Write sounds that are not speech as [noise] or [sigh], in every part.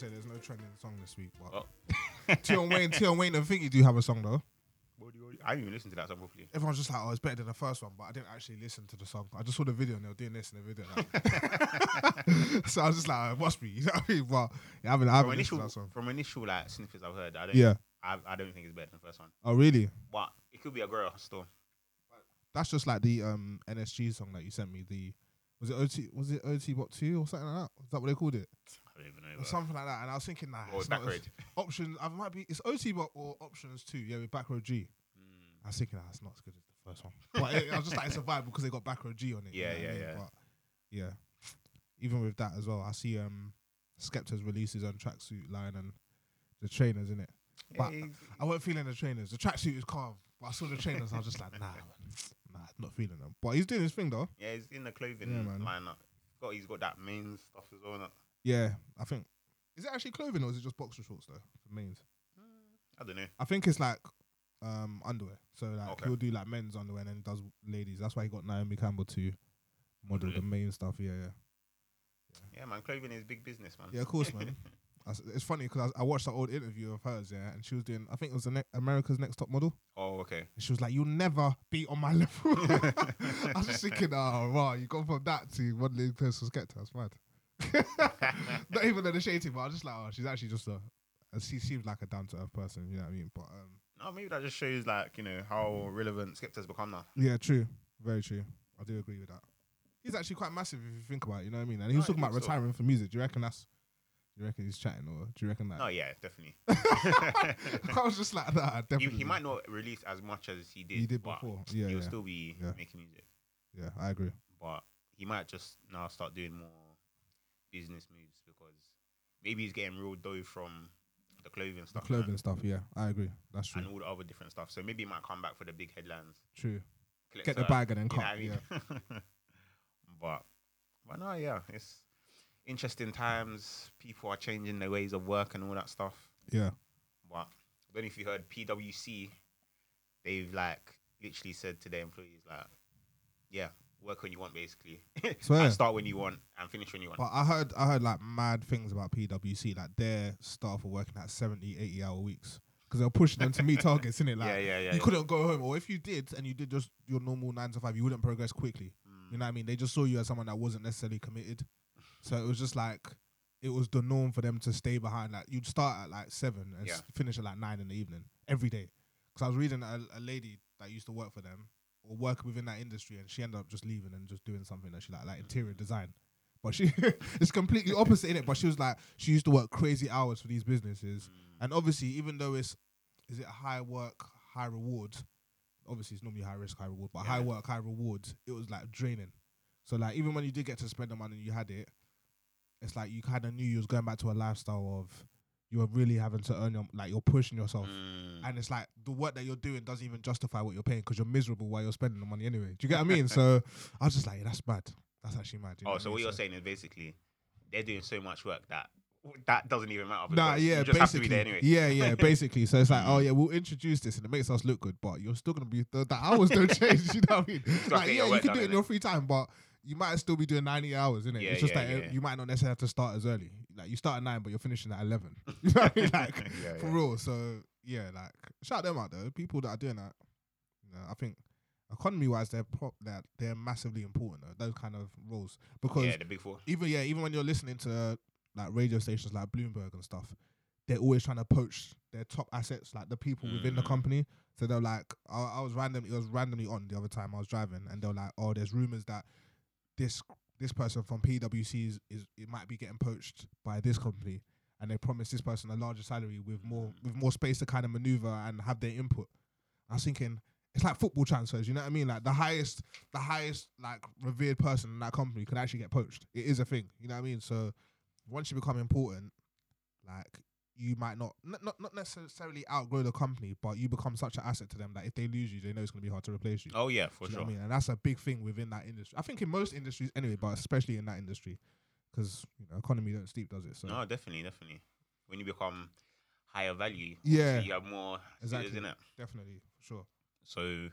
say there's no trending song this week, but Oh. [laughs] Tion Wayne, Tion Wayne, and Thingy do have a song though. What do you- I didn't even listen to that song properly. Everyone's just like, oh, it's better than the first one, but I didn't actually listen to the song. I just saw the video and they were doing this in the video. Like. so I was just like, it must be. [laughs] You know what I mean? But yeah, I haven't, I haven't listened initial, to that song. from initial like snippets I've heard, I don't. Yeah. I, I don't think it's better than the first one. Oh, really? But it could be a girl still. That's just like the um NSG song that you sent me. The was it OT? Was it OT Bot Two or something like that? Is that what they called it? I don't even know. Or something like that. And I was thinking, nah, Or it's not Backroad. as- option. I might be. It's OT Bot or options two. Yeah, with Backroad Gee. Mm. I was thinking, nah, it's not as good as the first one. [laughs] But it, I was just like, it's a vibe because they got Backroad Gee on it. you Yeah, know what I yeah, mean? yeah. But yeah, even with that as well, I see um Skepta's releases on tracksuit line and the trainers in it. But Yeah, I wasn't feeling the trainers. The tracksuit is calm, but I saw the trainers. I was just like, nah, man. nah, not feeling them. But he's doing his thing though. yeah, he's in the clothing Yeah, man. lineup. Got he's got that Mains stuff as well. Not, Yeah, I think. Is it actually clothing or is it just boxer shorts though? For mains, I don't know. I think it's like um underwear. So like Okay. he'll do like men's underwear and then does ladies. That's why he got Naomi Campbell to model the Really? Mains stuff. Yeah, yeah, Yeah, man, clothing is big business, man. yeah. Of course, man. [laughs] I s- It's funny because I, I watched that old interview of hers, yeah, and she was doing. I think it was the ne- America's Next Top Model. oh, okay. And she was like, "You'll never be on my [laughs] level." [laughs] I was just thinking, "Oh, wow, you go from that to modeling to Skepta. That's mad." [laughs] Not even an initiative, but I was just like, "Oh, she's actually just a." She seems like a down to earth person. You know what I mean? But um, No, maybe that just shows like you know how relevant Skepta's become now. yeah, true, very true. I do agree with that. He's actually quite massive if you think about it. You know what I mean? And he was No, I talking about think so. retiring from music. Do you reckon that's? Do you reckon he's chatting, or do you reckon that? No, yeah, definitely. [laughs] [laughs] I was just like that. he, Definitely. he might not release as much as he did. He did but before. Yeah, he'll yeah. still be Yeah. making music, Yeah, I agree. but he might just now start doing more business moves because maybe he's getting real dough from the clothing The stuff, clothing man, stuff. Yeah, I agree. That's true. and all the other different stuff. So maybe he might come back for the big headlines. True. collect Get the bag and then cut. I mean? Yeah. [laughs] but but no, yeah, it's interesting times. People are changing their ways of work and all that stuff. Yeah. But I don't know if you heard PwC. They've like literally said to their employees like, yeah, work when you want, basically. Swear. [laughs] start when you want and finish when you want. But I heard I heard like mad things about PwC, like their staff are working at 70, 80 hour weeks. Because they're pushing them to meet [laughs] targets, innit? Like yeah, yeah, yeah. you yeah. couldn't go home, or if you did and you did just your normal nine to five, you wouldn't progress quickly. Mm. You know what I mean? They just saw you as someone that wasn't necessarily committed. So it was just like it was the norm for them to stay behind. Like you'd start at like seven and s- Yeah. finish at like nine in the evening every day. Because I was reading a, a lady that used to work for them or work within that industry, and she ended up just leaving and just doing something that she like, like interior design. But she, [laughs] it's completely opposite in it. But she was like, she used to work crazy hours for these businesses, Mm. and obviously, even though it's, is it high work, high reward? Obviously, it's normally high risk, high reward, but high work, high rewards. It was like draining. So like, even when you did get to spend the money, and you had it. It's like you kind of knew you was going back to a lifestyle of you were really having to earn your like you're pushing yourself. Mm. And it's like the work that you're doing doesn't even justify what you're paying because you're miserable while you're spending the money anyway. Do you get what I mean? [laughs] So I was just like, yeah, that's bad. That's actually mad. you know oh, what so mean? what you're saying is basically they're doing so much work that that doesn't even matter. Nah, yeah, you just have to basically. anyway. Yeah, yeah, [laughs] basically. So it's like, Mm. oh yeah, we'll introduce this and it makes us look good, but you're still gonna be the, the hours don't [laughs] change. You know what I mean? Like, yeah, you can do it in your free time, but you might still be doing ninety hours, innit? Yeah, it's just yeah, that yeah, uh, you might not necessarily have to start as early. Like you start at nine, but you're finishing at eleven. [laughs] [laughs] You know what I mean? Like [laughs] for real. So yeah, like shout them out though. People that are doing that. You know, I think economy wise, they're pro- that they're massively important. Though, those kind of roles because yeah, the big four. even yeah, even when you're listening to like radio stations like Bloomberg and stuff, they're always trying to poach their top assets, like the people within the Mm. company. So they're like, I, I was randomly, it was randomly on the other time I was driving, and they're like, oh, there's rumors that this this person from PwC is, is it might be getting poached by this company, and they promise this person a larger salary with more Mm. with more space to kind of maneuver and have their input. I was thinking. It's like football transfers, you know what I mean? Like the highest, the highest like revered person in that company could actually get poached. It is a thing, you know what I mean? So once you become important, like you might not not not necessarily outgrow the company, but you become such an asset to them that if they lose you, they know it's going to be hard to replace you. Oh yeah, for Do you know sure. I mean? And that's a big thing within that industry. I think in most industries anyway, but especially in that industry, because you know economy don't sleep, does it? So No, definitely, definitely. When you become higher value, Yeah. you have more Exactly. in it. definitely, for sure. So,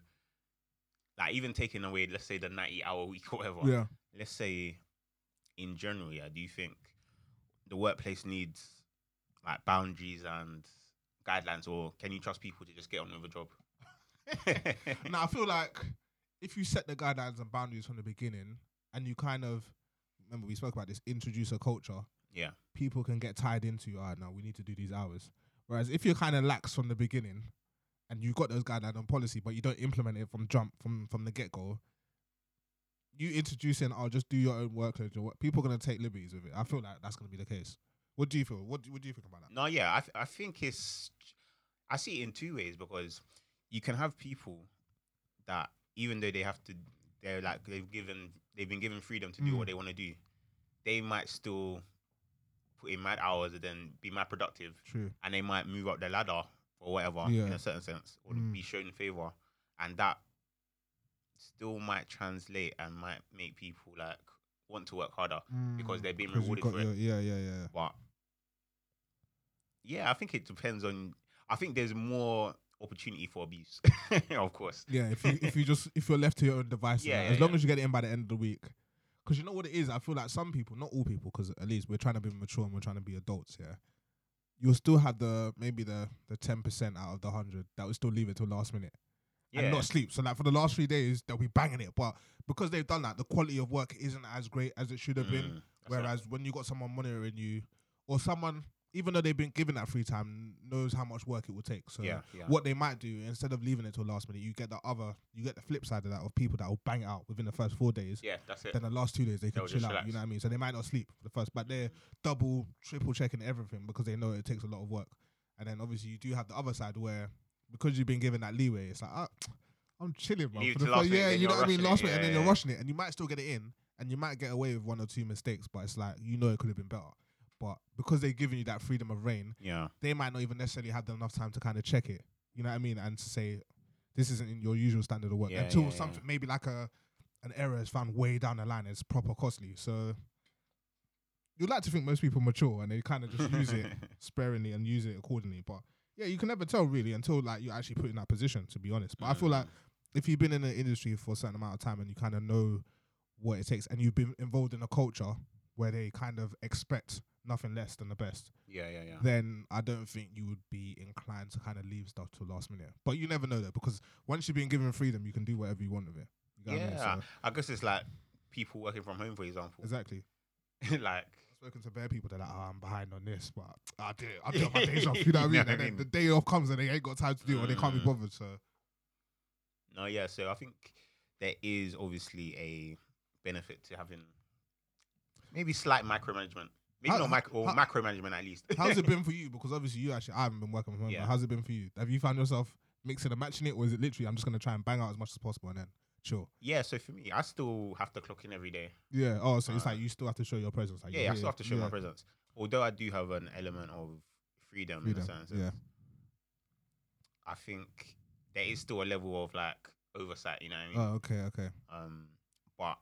like, even taking away, let's say the ninety-hour week or whatever. Yeah. Let's say, in general, yeah. Uh, do you think the workplace needs like boundaries and guidelines, or can you trust people to just get on with a job? [laughs] now I feel like if you set the guidelines and boundaries from the beginning, and you kind of remember we spoke about this, introduce a culture. Yeah. People can get tied into. Ah, now we need to do these hours. Whereas if you're kind of lax from the beginning, and you've got those guidelines and policy, but you don't implement it from jump from from the get go, you introducing, I'll just do your own workload. Or what people are gonna take liberties with it. I feel like that's gonna be the case. What do you feel? What do, what do you think about that? No, yeah, I th- I think it's I see it in two ways because you can have people that even though they have to, they're like they've given they've been given freedom to do Mm. what they want to do, they might still put in mad hours and then be mad productive, True. and they might move up the ladder or whatever Yeah. in a certain sense, or Mm. be shown favor, and that still might translate and might make people like want to work harder because they're being Mm. rewarded for it. your- yeah, yeah, yeah. But yeah, I think it depends on. I think there's more opportunity for abuse, [laughs] of course. Yeah, if you if you just if you're left to your own devices, Yeah, yeah, as long yeah. as you get it in by the end of the week, because you know what it is. I feel like some people, not all people, because at least we're trying to be mature and we're trying to be adults. Yeah, you'll still have the maybe the the ten percent out of the hundred that will still leave it till last minute Yeah, and not sleep. So like for the last three days, they'll be banging it, but because they've done that, the quality of work isn't as great as it should have been. Mm, right. Whereas when you got someone monitoring you, or someone, even though they've been given that free time, knows how much work it will take. So yeah, yeah, what they might do instead of leaving it till last minute, you get the other, you get the flip side of that of people that will bang out within the first four days. yeah, that's it. Then the last two days they can They'll chill out. relax. You know what I mean? So they might not sleep for the first, but they're double, triple checking everything because they know it takes a lot of work. And then obviously you do have the other side where because you've been given that leeway, it's like ah, I'm chilling, bro. For the first, yeah, you know what I mean. Last minute, and Yeah, then you're rushing it, and you might still get it in, and you might get away with one or two mistakes, but it's like you know it could have been better. But because they've given you that freedom of reign, yeah, they might not even necessarily have enough time to kind of check it. You know what I mean? And to say this isn't in your usual standard of work Yeah, until yeah, yeah. something maybe like a an error is found way down the line. It's proper costly. So you'd like to think most people mature and they kind of just use it [laughs] sparingly and use it accordingly. But yeah, you can never tell really until like you're actually put in that position. To be honest, but I feel like Mm. if you've been in the industry for a certain amount of time and you kind of know what it takes and you've been involved in a culture where they kind of expect nothing less than the best yeah, yeah, yeah. then I don't think you would be inclined to kind of leave stuff to last minute. But you never know that because once you've been given freedom, you can do whatever you want with it. You get what I mean? Yeah, So, I guess it's like people working from home, for example. exactly. [laughs] like, I've spoken to bare people they're like, oh, I'm behind on this, but I do it. I on my days [laughs] off. You know what I mean? You know And what I then mean? the day off comes and they ain't got time to do it or they can't be Mm. bothered. So no, yeah. So I think there is obviously a benefit to having maybe slight micromanagement. Maybe How- not micro or how- macro management at least. how's it [laughs] been for you? Because obviously you actually I haven't been working from home. but Yeah. How's it been for you? Have you found yourself mixing and matching it, or is it literally I'm just gonna try and bang out as much as possible and then chill? yeah, so for me, I still have to clock in every day. Yeah. Oh, so it's Uh, like you still have to show your presence. Like Yeah, you're I still have to show yeah. my presence. Although I do have an element of freedom, Freedom, in a sense. yeah. I think there is still a level of like oversight, you know what I mean? Oh, okay, okay. Um, but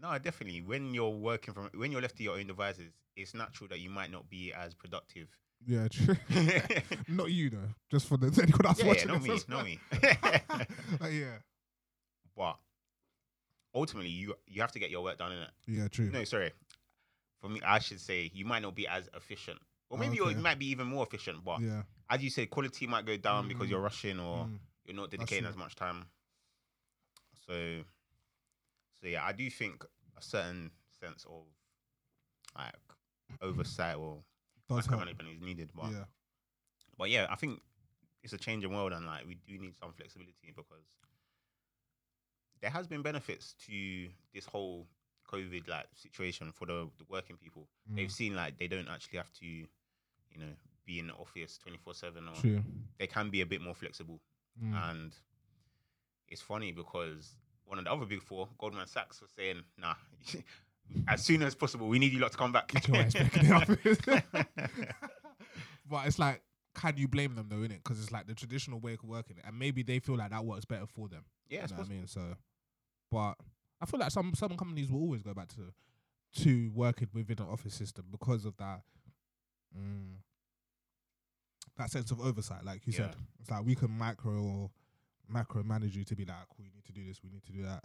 no, definitely when you're working from when you're left to your own devices, it's natural that you might not be as productive. Yeah, [laughs] true. [laughs] not you though. Just for the [laughs] anyone that's yeah, watching not me, not me. Like, yeah. but ultimately, you you have to get your work done in it. Yeah, true. No, sorry. For me, I should say you might not be as efficient, or maybe Okay. you might be even more efficient. But Yeah. as you said, quality might go down because Mm. you're rushing or Mm. you're not dedicating as much time. So, so yeah, I do think a certain sense of like oversight or Does micromanagement is needed. But Yeah. but yeah, I think it's a changing world, and like we do need some flexibility because there has been benefits to this whole COVID like situation for the, the working people. They've Mm. seen like they don't actually have to, you know, be in the office twenty four seven, or True. they can be a bit more flexible. Mm. And it's funny because one of the other big four, Goldman Sachs, was saying, "Nah, [laughs] as soon as possible, we need you lot to come back." Get your ass back in the [laughs] office. [laughs] but it's like, can you blame them though, innit? Because it's like the traditional way of working, and maybe they feel like that works better for them. yeah, you know what I mean? So, but I feel like some some companies will always go back to to working within an office system because of that mm, that sense of oversight. Like you said, it's like we can micro or macro manage you to be like, cool, you need to do this, we need to do that.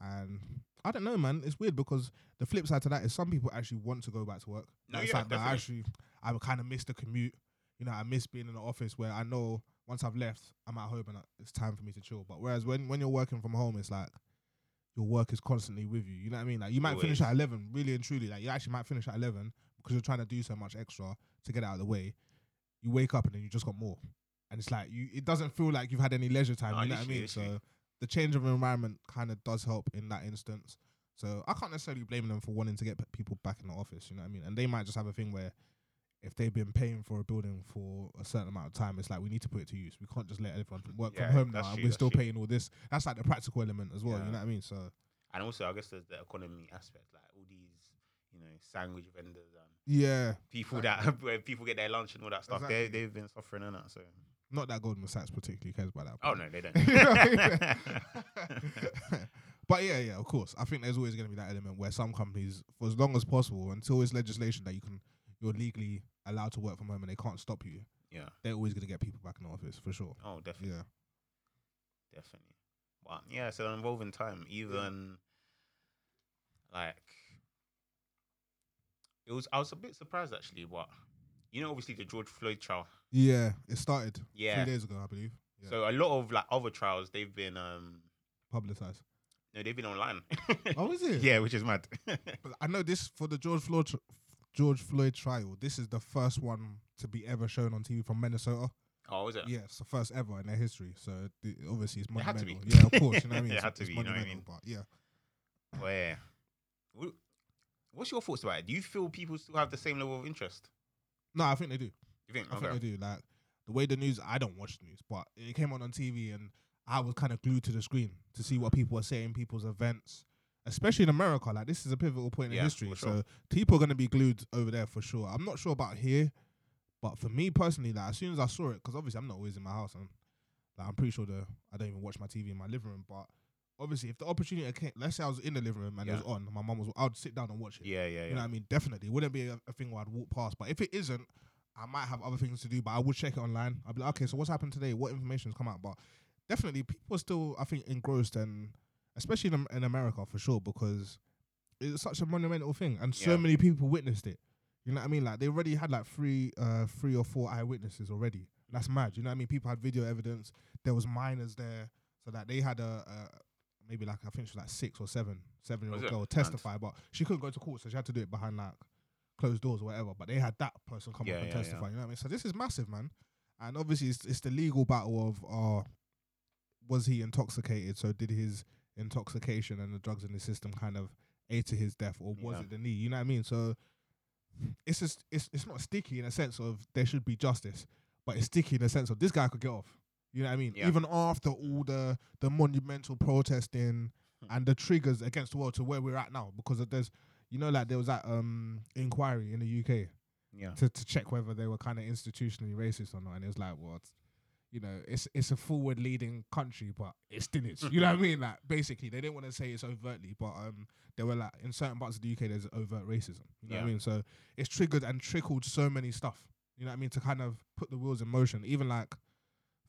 And I don't know, man. It's weird because the flip side to that is some people actually want to go back to work. No, It's yeah, like, "Nah, definitely. actually, I would kind of miss the commute. You know, I miss being in the office where I know once I've left, I'm at home and it's time for me to chill. But whereas when when you're working from home, it's like your work is constantly with you. You know what I mean? Like you might finish at eleven, really and truly. Like you actually might finish at eleven because you're trying to do so much extra to get out of the way. You wake up and then you just got more, and it's like you. It doesn't feel like you've had any leisure time. No, you know what I mean? literally. So the change of environment kind of does help in that instance. So I can't necessarily blame them for wanting to get people back in the office. You know what I mean? And they might just have a thing where if they've been paying for a building for a certain amount of time, it's like we need to put it to use. We can't just let everyone work Yeah, from home now and we're still true. paying all this. That's like the practical element as well. You know what I mean? So And also, I guess there's the economy aspect, like all these, you know, sandwich vendors and yeah, people that [laughs] where people get their lunch and all that stuff. They Exactly. they've been suffering in that. So not that Goldman Sachs particularly cares about that. oh no, they don't. You know what I mean? but yeah, yeah, of course. I think there's always going to be that element where some companies, for as long as possible, until it's legislation that you can, you're legally allowed to work from home and they can't stop you, yeah. they're always going to get people back in the office for sure. Oh, definitely, Yeah. definitely. But yeah, it's an evolving time. Even like it was. I was a bit surprised actually. What you know, obviously the George Floyd trial. Yeah, it started Yeah. three days ago, I believe. Yeah. So a lot of like other trials, they've been um publicized. no, they've been online. [laughs] Oh, is it? yeah, which is mad. [laughs] But I know this for the George Floyd tr- George Floyd trial. This is the first one to be ever shown on TV from Minnesota. oh, is it? Yeah, it's the first ever in their history. So the, obviously it's It had to be. monumental. Yeah, of course. You know what I [laughs] mean? It had to be, you know what I monumental, But yeah, Well, yeah. What's your thoughts about it? Do you feel people still have the same level of interest? No, I think they do. You think? I okay. think they do. Like the way the news. I don't watch the news, but it came on on TV, and I was kind of glued to the screen to see what people were saying, people's events, especially in America. Like this is a pivotal point in history, sure. so people are going to be glued over there for sure. I'm not sure about here, but for me personally, like as soon as I saw it, because obviously I'm not always in my house, and like I'm pretty sure the I don't even watch my TV in my living room, but. Obviously, if the opportunity came, let's say I was in the living room and it was on, my mum was, I'd sit down and watch it. Yeah, yeah, yeah. You know what. I mean? Definitely. It wouldn't be a, a thing where I'd walk past. But if it isn't, I might have other things to do, but I would check it online. I'd be like, okay, so what's happened today? What information's come out? But definitely, people are still, I think, engrossed, and especially in, in America for sure, because it's such a monumental thing, and so Yeah. many people witnessed it. You know what I mean? Like they already had like three, uh, three or four eyewitnesses already. That's mad. You know what I mean? People had video evidence. There was miners there, so that they had a, a maybe like I think she was like six or seven, seven year old girl testify, but she couldn't go to court, so she had to do it behind like closed doors or whatever. But they had that person come Yeah, up and yeah, yeah. testify. You know what I mean? So this is massive, man. And obviously, it's, it's the legal battle of uh, was he intoxicated? So did his intoxication and the drugs in the system kind of aid to his death, or was Yeah. it the knee? You know what I mean? So it's just it's it's not sticky in a sense of there should be justice, but it's sticky in a sense of this guy could get off. You know what I mean? Yeah. Even after all the the monumental protesting Hmm. and the triggers against the world to where we're at now, because of there's you know like there was that um inquiry in the UK Yeah. to, to check whether they were kind of institutionally racist or not, and it was like, what, you know, it's it's a forward leading country, but it's still is. You know what I mean? Like basically, they didn't want to say it's overtly, but um, they were like in certain parts of the UK, there's overt racism. You know what I mean? So it's triggered and trickled so many stuff. You know what I mean? To kind of put the wheels in motion, even like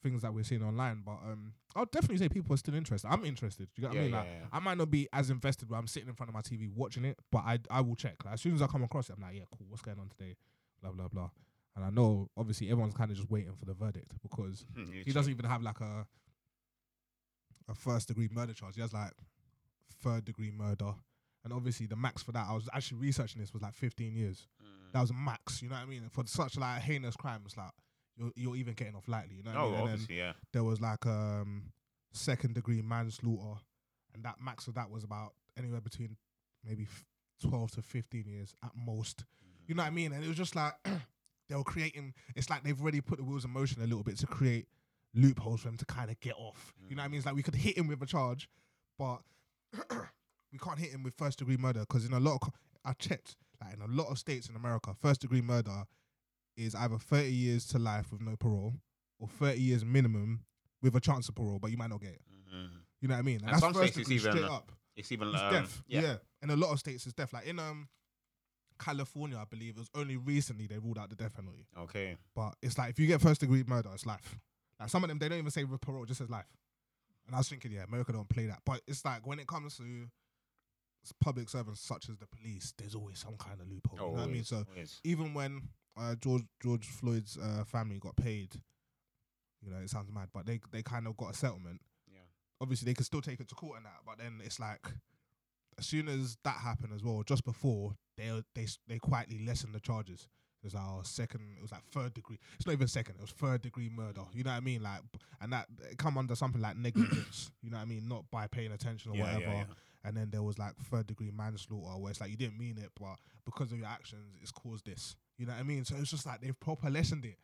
things that we're seeing online. But um, I'll definitely say people are still interested. I'm interested. Do you get what Yeah, I mean? yeah, Like, yeah. I might not be as invested where I'm sitting in front of my TV watching it, but I I will check. Like, as soon as I come across it, I'm like, yeah, cool. What's going on today? Blah blah blah. And I know obviously everyone's kind of just waiting for the verdict because [laughs] he doesn't even have like a a first degree murder charge. He has like third degree murder, and obviously the max for that. I was actually researching this was like 15 years. Mm. That was a max. You know what I mean? For such like heinous crimes, like you're you're even getting off lightly. You know what I Oh, mean? And then obviously, yeah. there was like um second degree manslaughter, and that max of that was about anywhere between maybe f- 12 to 15 years at most. You know what I mean? And it was just like [clears throat] they were creating. It's like they've already put the wheels in motion a little bit to create loopholes for him to kind of get off. You know what I mean? It's like we could hit him with a charge, but [clears throat] we can't hit him with first degree murder because in a lot of co- I checked like in a lot of states in America, first degree murder is either 30 years to life with no parole or 30 years minimum with a chance of parole, but you might not get it. Mhm. You know what I mean? And that's some states it's even, straight up. It's even It's um, death. Yeah. Yeah. In a lot of states, it's death. Like in um California, I believe it was only recently they ruled out the death penalty. Okay. But it's like if you get first degree murder, it's life. Like some of them, they don't even say with parole, it just says life. And I was thinking, yeah, America don't play that. But it's like when it comes to public servants such as the police, there's always some kind of loophole. you know what I mean? So always. even when uh, George George Floyd's uh, family got paid, you know, it sounds mad, but they they kind of got a settlement. Yeah. Obviously, they could still take it to court and that, but then it's like, as soon as that happened as well, just before they they s- they quietly lessened the charges. It was our second. It was like third degree. It's not even second. It was third degree murder. You know what I mean? Like, and that it come under something like negligence. [coughs] you know what I mean? Not by paying attention or Yeah, whatever yeah, yeah. and then there was like third degree manslaughter where it's like you didn't mean it, but because of your actions, it's caused this. You know what I mean? So it's just like they've proper lessened it.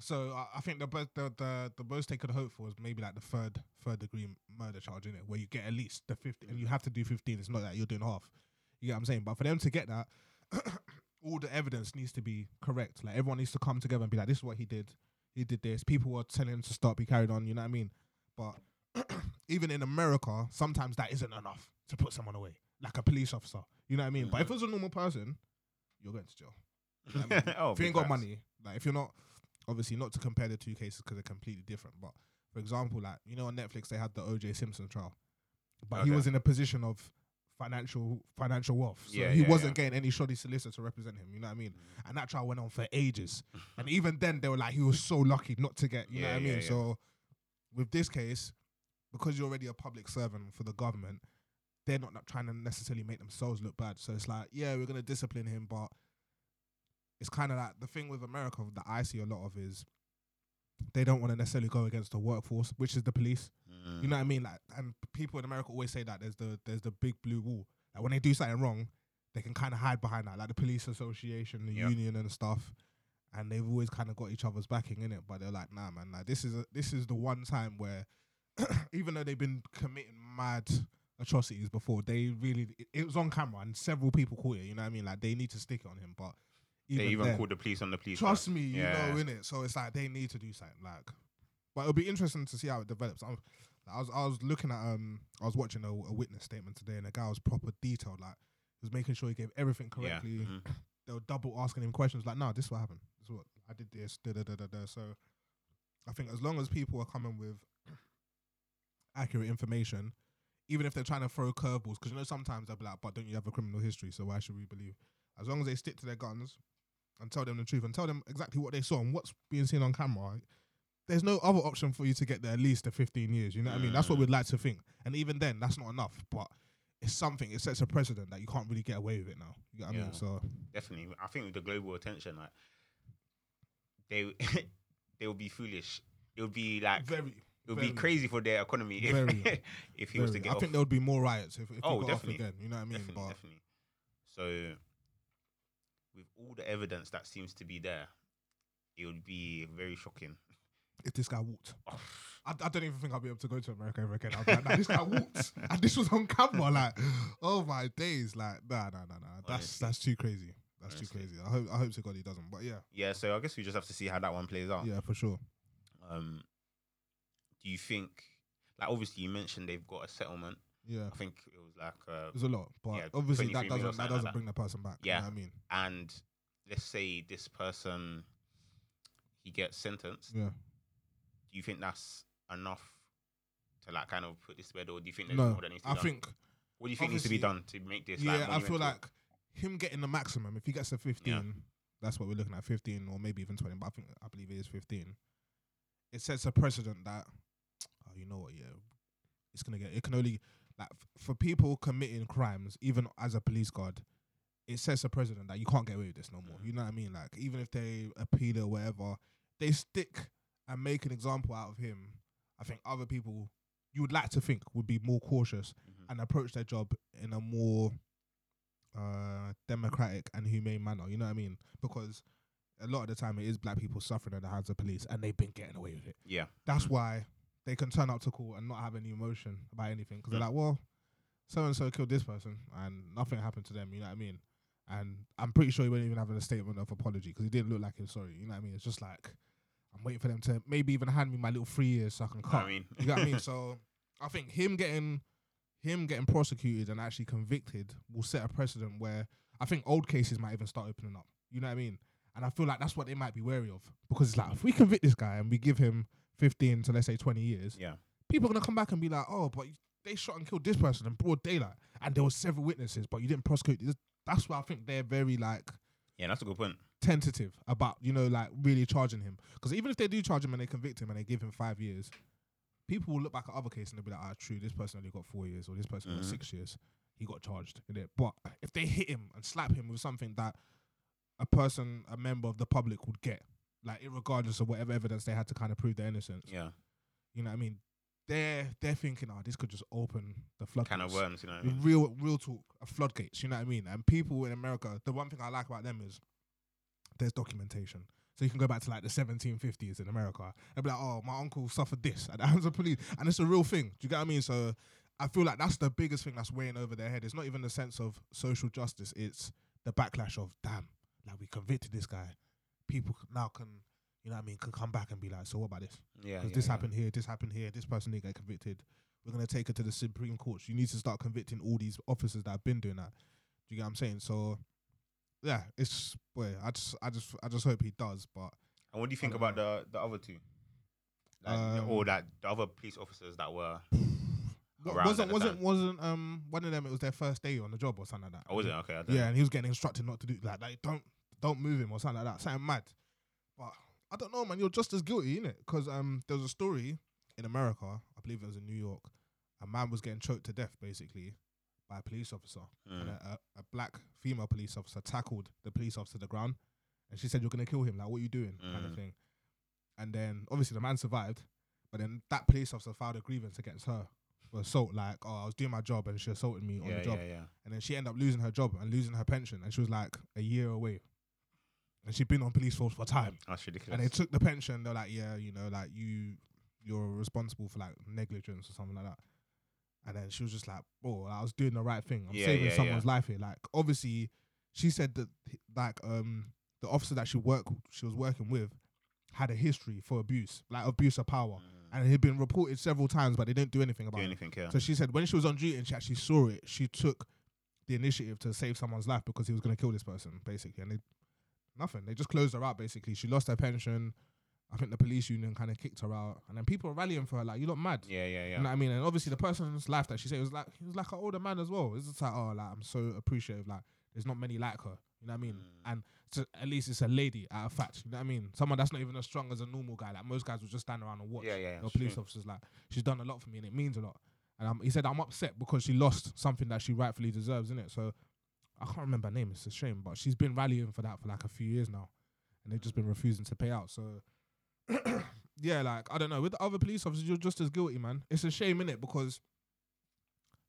So I, I think the best the, the the most they could hope for is maybe like the third third degree murder charge in it, where you get at least the fifty, and you have to do fifteen. It's not that you're doing half. You get what I'm saying? But for them to get that, [coughs] all the evidence needs to be correct. Like everyone needs to come together and be like, this is what he did. He did this. People were telling him to stop. He carried on. You know what I mean? But [coughs] even in America, sometimes that isn't enough to put someone away, like a police officer. You know what I mean? But if mm. it was a normal person, you're going to jail. You know what I mean? [laughs] oh, if you ain't got facts. money, like if you're not, obviously not to compare the two cases because they're completely different. But for example, like you know on Netflix they had the O.J. Simpson trial, but he Okay. was in a position of financial financial wealth, so Yeah, he yeah, wasn't getting any shoddy solicitor to represent him. You know what I mean? Mm. And that trial went on for ages, [laughs] and even then they were like he was so lucky not to get. You know Yeah, what I mean? yeah, yeah. So with this case, because you're already a public servant for the government, they're not, not trying to necessarily make themselves look bad. So it's like, yeah, we're gonna discipline him, but it's kind of like the thing with America that I see a lot of is they don't want to necessarily go against the workforce, which is the police. Mm. You know what I mean? Like, and people in America always say that there's the there's the big blue wall. Like when they do something wrong, they can kind of hide behind that, like the police association, the Yeah. union, and stuff. And they've always kind of got each other's backing in it, but they're like, nah, man, like this is a, this is the one time where, [clears throat] even though they've been committing mad atrocities before, they really it, it was on camera and several people caught it. You know what I mean? Like they need to stick it on him, but even They even then- called the police on the police. Trust car. me, you Yeah. know, in it. So it's like they need to do something. Like, but it'll be interesting to see how it develops. I'm, I was I was looking at um I was watching a, a witness statement today, and the guy was proper detailed. Like, he was making sure he gave everything Yeah. correctly. mhm. [clears throat] They were double asking him questions. Like, no, this is what happened. This is what I did. This. Da, da, da, da, da. So, I think as long as people are coming with [clears throat] accurate information, even if they're trying to throw curveballs, because you know sometimes they'll be like, "But don't you have a criminal history? So why should we believe?" As long as they stick to their guns and tell them the truth and tell them exactly what they saw and what's being seen on camera, there's no other option for you to get there at least to 15 years. You know what I mean? That's what we'd like to think. And even then, that's not enough. But it's something. It sets a precedent that you can't really get away with it now. You know what I mean? So Definitely. I think with the global attention, like they [laughs] they will be foolish. It would be like very. it would very, be crazy for their economy if [laughs] Very. if he was to very. get I off. think there would be more riots if, if Oh, he got off definitely. again. You know what I mean? definitely, but definitely. So, with all the evidence that seems to be there, it would be very shocking. if this guy walked, [laughs] Oh, I, I don't even think I'll be able to go to America ever again. I'll be like, nah, this guy walked, [laughs] and this was on camera. Like, oh my days! Like, nah, nah, nah, nah. That's Honestly. that's too crazy. That's too crazy. I hope I hope to God he doesn't. But yeah, yeah, so I guess we just have to see how that one plays out. yeah, for sure. Um, do you think, like, obviously you mentioned they've got a settlement. Yeah, I think it was like, uh, there's a lot, but Yeah, obviously that doesn't that doesn't that. bring the person back. Yeah. you know what I mean, and let's say this person he gets sentenced. yeah. Do you think that's enough to like kind of put this to bed, or do you think there's No, more that needs to be I done? think what do you think needs to be done to make this? yeah, like, I feel like him getting the maximum. If he gets a 15, that's what we're looking at, 15 or maybe even 20. But I think I believe it is 15. It sets a precedent that, oh, you know what? Yeah, it's gonna get. It can only like f- for people committing crimes, even as a police guard. It says a president that you can't get away with this no more. You know what I mean? Like even if they appeal it or whatever, they stick and make an example out of him. I think other people you would like to think would be more cautious Mhm. and approach their job in a more uh, democratic and humane manner. You know what I mean? Because a lot of the time it is black people suffering at the hands of police, and they've been getting away with it. yeah, That's Mhm. why they can turn up to court and not have any emotion about anything because Yeah. they're like, well, so and so killed this person and nothing happened to them. You know what I mean? And I'm pretty sure he wouldn't even have a statement of apology because he didn't look like he was sorry. You know what I mean? It's just like I'm waiting for them to maybe even hand me my little three years so I can cut. I mean, You know what I mean? [laughs] So I think him getting him getting prosecuted and actually convicted will set a precedent where I think old cases might even start opening up. You know what I mean? And I feel like that's what they might be wary of because it's like if we convict this guy and we give him 15 to let's say 20 years, yeah, people are gonna come back and be like, oh, but they shot and killed this person in broad daylight, and there were several witnesses, but you didn't prosecute. This. That's why I think they're very like Yeah, that's a good point. tentative about you know like really charging him because even if they do charge him and they convict him and they give him five years, people will look back at other cases and they'll be like, ah, true, this person only got four years or this person got Mhm. six years. He got charged in it. But if they hit him and slap him with something that a person, a member of the public would get, like regardless of whatever evidence they had to kind of prove their innocence, Yeah, you know what I mean? They're they're thinking, oh, this could just open the floodgates. kind of worms, you know. What I mean? Real, real talk, a floodgates. You know what I mean? And people in America, the one thing I like about them is there's documentation. So you can go back to like the 1750s in America and be like, oh, my uncle suffered this at the [laughs] hands of police, and it's a real thing. Do you get what I mean? So I feel like that's the biggest thing that's weighing over their head. It's not even the sense of social justice; it's the backlash of, damn, like we convicted this guy. People now can, you know what I mean, can come back and be like, so what about this? Yeah, because yeah, this yeah. happened here, this happened here, this person didn't get convicted. We're gonna take her to the Supreme Court. You need to start convicting all these officers that have been doing that. Do you get what I'm saying? So, yeah, it's boy. I just, I just, I just hope he does. But And what do you think about the the other two? Like, Um, or that the other police officers that were. [sighs] wasn't, wasn't, time. wasn't um one of them? It was their first day on the job or something like that. Oh, was it okay? I don't Yeah, know. and he was getting instructed not to do like, like don't, don't move him or something like that. Something mad. But I don't know, man. You're just as guilty, innit? Because um, there was a story in America. I believe it was in New York. A man was getting choked to death, basically, by a police officer. and Mm. a, a, a black female police officer tackled the police officer to the ground, and she said, "You're gonna kill him. Like, what are you doing?" kind of Mm. thing. And then obviously the man survived, but then that police officer filed a grievance against her for assault. Like, oh, I was doing my job and she assaulted me on Yeah, the job, yeah, yeah. and then she ended up losing her job and losing her pension, and she was like a year away. And she'd been on police force for time, That's ridiculous. and they took the pension. They're like, "Yeah, you know, like you, you're responsible for like negligence or something like that." And then she was just like, "Oh, I was doing the right thing. I'm Yeah, saving yeah, someone's life here." Like, obviously, she said that like um the officer that she work she was working with had a history for abuse, like abuse of power, Mm. and it had been reported several times, but they didn't do anything do about it. anything, yeah. So she said when she was on duty and she actually saw it, she took the initiative to save someone's life because he was going to kill this person, basically. And they nothing. They just closed her out, basically. She lost her pension. I think the police union kind of kicked her out, and then people are rallying for her, like, "You look mad." yeah, yeah, yeah. You know what I mean? And obviously, the person's life that she said was like he was like an older man as well. It's just like, oh, like I'm so appreciative. Like there's not many like her. You know what I mean? Mm. And so at least it's a lady out of fact. You know what I mean? Someone that's not even as strong as a normal guy. Like most guys will just stand around and watch. Yeah, yeah, Or police true. officers like she's done a lot for me and it means a lot. And um, he said I'm upset because she lost something that she rightfully deserves, in it. So I can't remember her name. It's a shame, but she's been rallying for that for like a few years now, and they've just been refusing to pay out. So [clears throat] yeah, like I don't know. With the other police officers, you're just as guilty, man. It's a shame, in it, because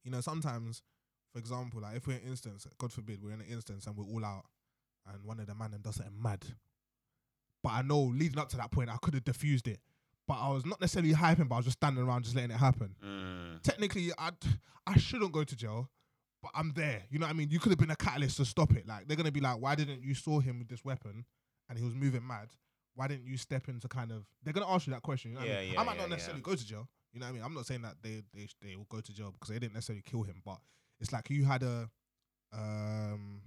you know sometimes, for example, like if we're in an instance, God forbid, we're in an instance and we're all out, and one of the man them does something mad. But I know leading up to that point, I could have diffused it. But I was not necessarily hyping, but I was just standing around, just letting it happen. Mm. Technically, I I shouldn't go to jail, but I'm there. You know what I mean? You could have been a catalyst to stop it. Like they're gonna be like, why didn't you saw him with this weapon and he was moving mad? Why didn't you step in to kind of? They're gonna ask you that question. You know what I Yeah, mean? yeah, I might yeah, not yeah. necessarily go to jail. You know what I mean? I'm not saying that they they they will go to jail because they didn't necessarily kill him, but it's like you had a um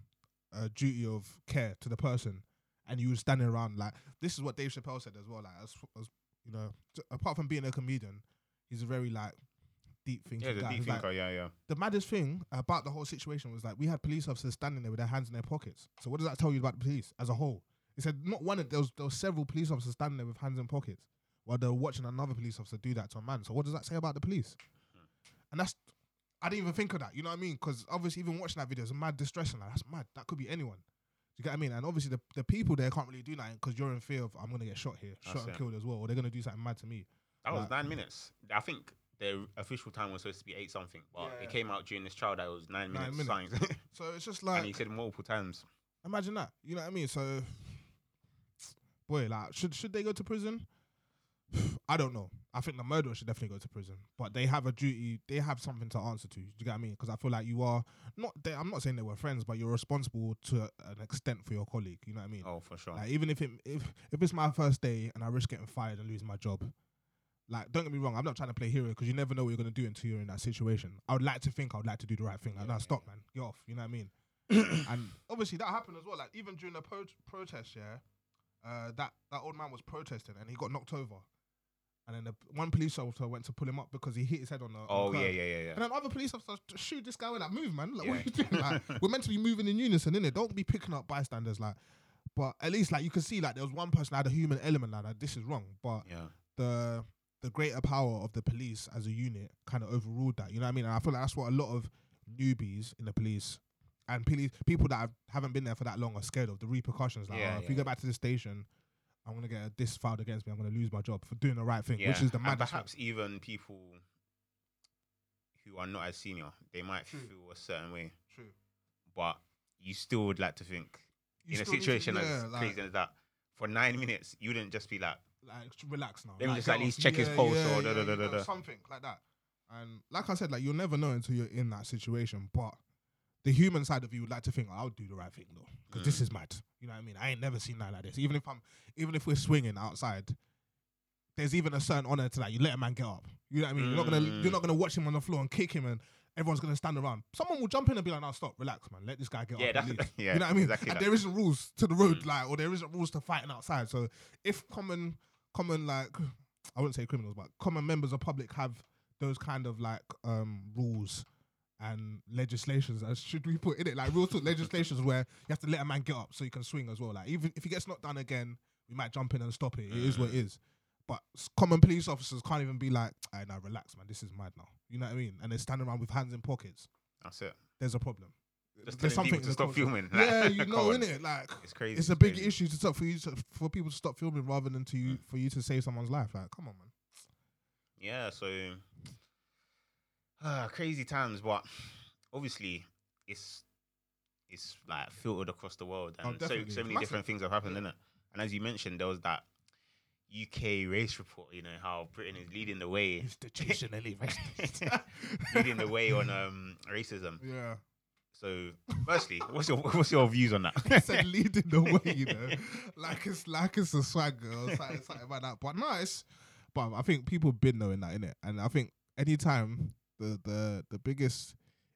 a duty of care to the person, and you were standing around like this is what Dave Chappelle said as well. Like as, as you know, j- apart from being a comedian, he's a very like deep thinking Yeah, the guy. deep He's like, thinker, yeah, yeah. the maddest thing about the whole situation was like we had police officers standing there with their hands in their pockets. So what does that tell you about the police as a whole? He said not one. There was there was several police officers standing there with hands in pockets while they were watching another police officer do that to a man. So what does that say about the police? Hmm. And that's I didn't even think of that. You know what I mean? Because obviously even watching that video is mad distressing. Like that's mad. That could be anyone. Do you get what I mean? And obviously the, the people there can't really do nothing because you're in fear of I'm gonna get shot here, That's shot and killed as well, or they're gonna do something mad to me. That was nine minutes. I think the official time was supposed to be eight something, but Yeah. it came out during this trial that it was nine, Nine minutes. [laughs] So it's just and like he said multiple times. Imagine that. You know what I mean? So, boy, like, should should they go to prison? [sighs] I don't know. I think the murderer should definitely go to prison, but they have a duty. They have something to answer to. Do you get what I mean? Because I feel like you are not. They, I'm not saying they were friends, but you're responsible to an extent for your colleague. You know what I mean? Oh, for sure. Like even if it if if it's my first day and I risk getting fired and losing my job, like don't get me wrong, I'm not trying to play hero because you never know what you're gonna do until you're in that situation. I would like to think I would like to do the right thing. Like, Yeah, no, yeah, stop, man, get off. You know what I mean? [coughs] and obviously that happened as well. Like even during the pro- protest, yeah, uh, that that old man was protesting and he got knocked over, and then the one police officer went to pull him up because he hit his head on the. on the Oh yeah, yeah, yeah, yeah. And then other police officers shoot this guy with like, move, man. Like, what are you doing? Like, [laughs] we're meant to be moving in unison, innit? Don't be picking up bystanders, like. But at least, like, you can see, like, there was one person that had a human element, like, that this is wrong. But Yeah. the the greater power of the police as a unit kind of overruled that. You know what I mean? And I feel like that's what a lot of newbies in the police and police people that have, haven't been there for that long are scared of the repercussions. Like, Yeah, oh, if yeah, you go back to the station, I'm gonna get a this filed against me. I'm gonna lose my job for doing the right thing, yeah. which is the and maddest. thing. perhaps even people who are not as senior, they might True. feel a certain way, True. but you still would like to think You in a situation as like, crazy as that. For nine minutes, you wouldn't just be like, like relax now. Let me Like, just at least check his pulse or da- yeah, da- da- da- da. something like that. And like I said, like you'll never know until you're in that situation. But the human side of you would like to think, oh, I'll do the right thing though, because this Mm. is mad. You know what I mean? I ain't never seen that like this. Even if I'm, even if we're swinging outside, there's even a certain honor to that. You let a man get up. You know what I mean? You're not gonna, Mm. you're not gonna watch him on the floor and kick him, and everyone's gonna stand around. Someone will jump in and be like, "No, stop, relax, man. Let this guy get yeah, up." at that's least." [laughs] yeah, you know what I mean? exactly and that. there isn't rules to the road, Mm. like, or there isn't rules to fighting outside. So if common, common like, I wouldn't say criminals, but common members of public have those kind of like um rules and legislations, as should we put in it, like real talk legislations where you have to let a man get up so you can swing as well. Like even if he gets knocked down again, we might jump in and stop it. It is what it is. But s- common police officers can't even be like, "I now relax, man. This is mad now." You know what I mean? And they're standing around with hands in pockets. That's it. There's a problem. Just There's something to the stop culture. filming. [laughs] Yeah, you [laughs] know, on. innit? Like It's crazy. it's a big crazy. issue to stop for you to, for people to stop filming rather than to Mm. you for you to save someone's life. Like, come on, man. Yeah, so uh, crazy times, but obviously it's it's like filtered across the world, Oh, and so so many Massive. different things have happened, Yeah. innit? And as you mentioned, there was that UK race report. You know how Britain is leading the way, Institutionally [laughs] leading the way on um racism. Yeah. So, firstly, what's your what's your views on I that? said [laughs] leading the way, you know, like it's like it's a swagger or something, something like that. But no, it's but I think people been knowing that in it, and I think anytime the the the biggest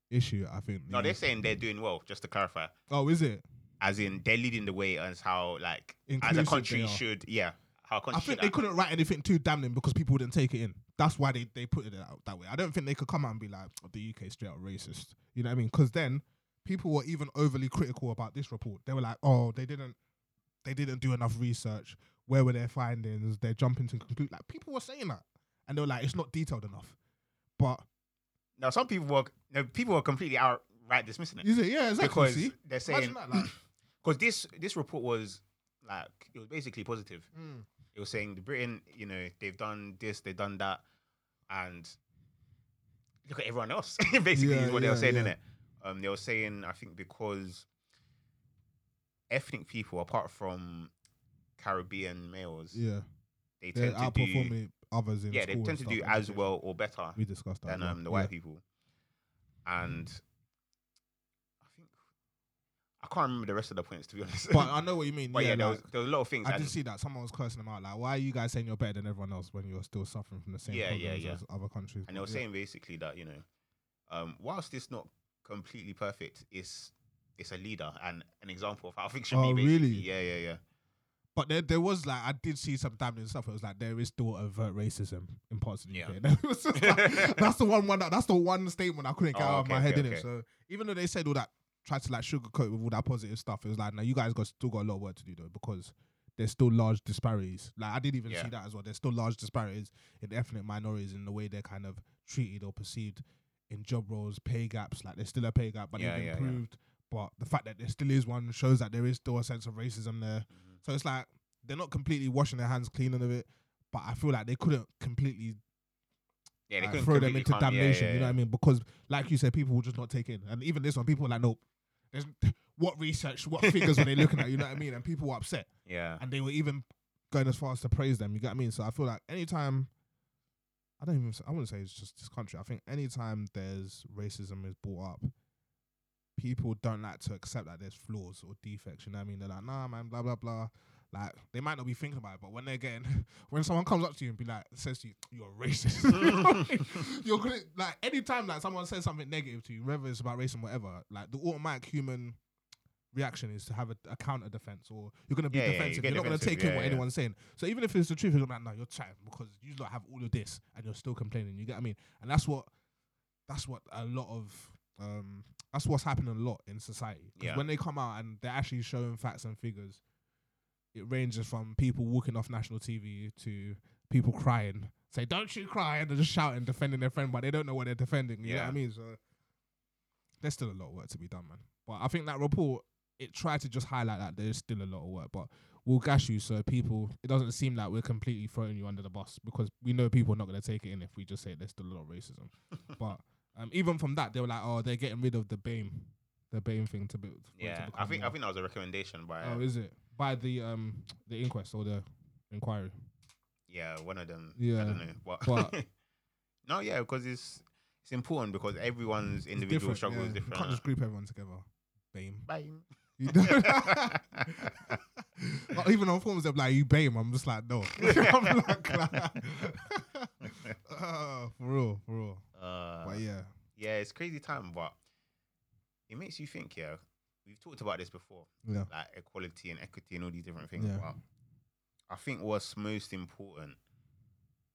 issue, I think. no, they're saying they're doing well. Just to clarify, Oh, is it? as in they're leading the way as how like as a country should, yeah, how a country I think they act. couldn't write anything too damning because people wouldn't take it in. That's why they, they put it out that way. I don't think they could come out and be like, oh, the UK straight up racist. You know what I mean? Because then people were even overly critical about this report. They were like, oh, they didn't they didn't do enough research. Where were their findings? They're jumping to conclude. Like people were saying that, and they were like, it's not detailed enough. But Now, some people were no, people were completely outright dismissing it. Is it yeah, exactly. because see? they're saying that, like, [clears throat] because this this report was like it was basically positive. mm, It was saying the Britain, you know, they've done this, they've done that, and look at everyone else. [laughs] basically, Yeah, is what they were saying yeah. in it. Um, they were saying I think because ethnic people, apart from Caribbean males, yeah, they they're tend to do outperforming others in yeah, they school tend to do stuff, as well or better We discussed that than as um, the Yeah. white people. And I think I can't remember the rest of the points to be [laughs] honest. But I know what you mean. But yeah, yeah, there, like, was, there was a lot of things. I and did see that someone was cursing them out. Like, why are you guys saying you're better than everyone else when you're still suffering from the same Yeah, yeah, problems yeah. as other countries? and they were Yeah. saying basically that you know, um, whilst it's not completely perfect, it's it's a leader and an example of how things should Oh, be. Basically. really? Yeah, yeah, yeah. But there, there was like I did see some damning stuff. It was like there is still overt racism in parts of the Yeah. UK. [laughs] It was just like- [laughs] that's the one, one that, that's the one statement I couldn't get Oh, out of okay, my head okay, in it. So even though they said all that, tried to like sugarcoat with all that positive stuff, it was like, now you guys got still got a lot of work to do though because there's still large disparities. Like I didn't even Yeah. see that as well. There's still large disparities in ethnic minorities in the way they're kind of treated or perceived in job roles, pay gaps. Like there's still a pay gap, but Yeah, they've yeah, yeah. improved. But the fact that there still is one shows that there is still a sense of racism there. Mm-hmm. So it's like they're not completely washing their hands clean of it, but I feel like they couldn't completely Yeah, they like, couldn't throw them into damnation. You know what I mean? Because like you said, people will just not take in. And even this one, people were like, nope. There's [laughs] what research, what figures were they looking at? You know what I mean? And people were upset, [laughs] Yeah, and they were even going as far as to praise them. You get what I mean? So I feel like anytime. I don't even. I wouldn't say it's just this country. I think anytime there's racism is brought up, people don't like to accept that there's flaws or defects. You know what I mean? They're like, nah, man, blah blah blah. Like they might not be thinking about it, but when they're getting, [laughs] when someone comes up to you and be like, says to you, "You're racist," [laughs] you're gonna like anytime like someone says something negative to you, whether it's about race or whatever, like the automatic human reaction is to have a, a counter defense, or you're gonna be Yeah, yeah, you defensive. get you're not gonna defensive, take in yeah, what yeah. anyone's saying. So even if it's the truth, you're gonna be like, no, you're chatting because you lot have all of this and you're still complaining. You get what I mean? And that's what that's what a lot of um that's what's happening a lot in society. 'Cause Yeah. when they come out and they're actually showing facts and figures, it ranges from people walking off national TV to people crying. Say, don't you cry, and they're just shouting, defending their friend, but they don't know what they're defending. You know what I Yeah. mean? So there's still a lot of work to be done, man. But I think that report it tried to just highlight that there's still a lot of work, but we'll gash you so people it doesn't seem like we're completely throwing you under the bus because we know people are not going to take it in if we just say there's still a lot of racism. [laughs] but um, even from that, they were like, oh, they're getting rid of the BAME, the BAME thing to build. for it to Yeah, I think I think that was a recommendation by Oh, is it by the um the inquest or the inquiry? yeah one of them. Yeah, I don't know, but, but- [laughs] no, yeah, because it's it's important because everyone's individual struggle yeah. is You different. can't just group everyone together. BAME. Bye. [laughs] [laughs] You don't- Like, even on forums, they're like, "You BAME." I'm just like, no. [laughs] I'm like, [laughs] uh, for real, for real. Uh, But yeah, yeah, it's crazy time, but it makes you think. Yeah, we've talked about this before, yeah, like equality and equity and all these different things. Yeah. But I think what's most important.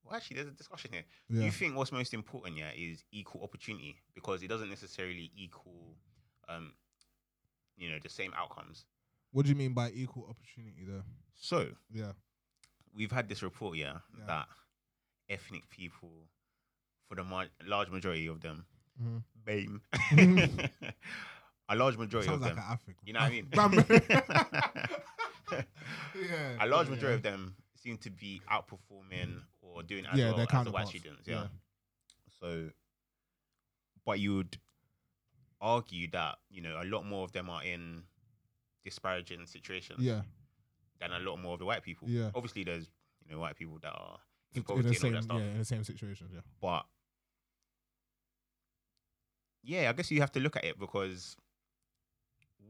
Well, actually, there's a discussion here. yeah. You think what's most important, yeah, is equal opportunity because it doesn't necessarily equal, um, you know, the same outcomes. What do you mean by equal opportunity, though? So Yeah, we've had this report, yeah, Yeah. that ethnic people, for the mar- large majority of them, mm-hmm. BAME, [laughs] [laughs] a large majority sounds of like them, an African. you know what I mean? [laughs] yeah, a large majority yeah. of them seem to be outperforming or doing as Yeah, well as the white students. Yeah. Yeah. So, but you would argue that you know a lot more of them are in disparaging situations Yeah, than a lot more of the white people. Yeah. Obviously, there's you know white people that are in in the same, that stuff. yeah, in the same situation. Yeah, But yeah, I guess you have to look at it because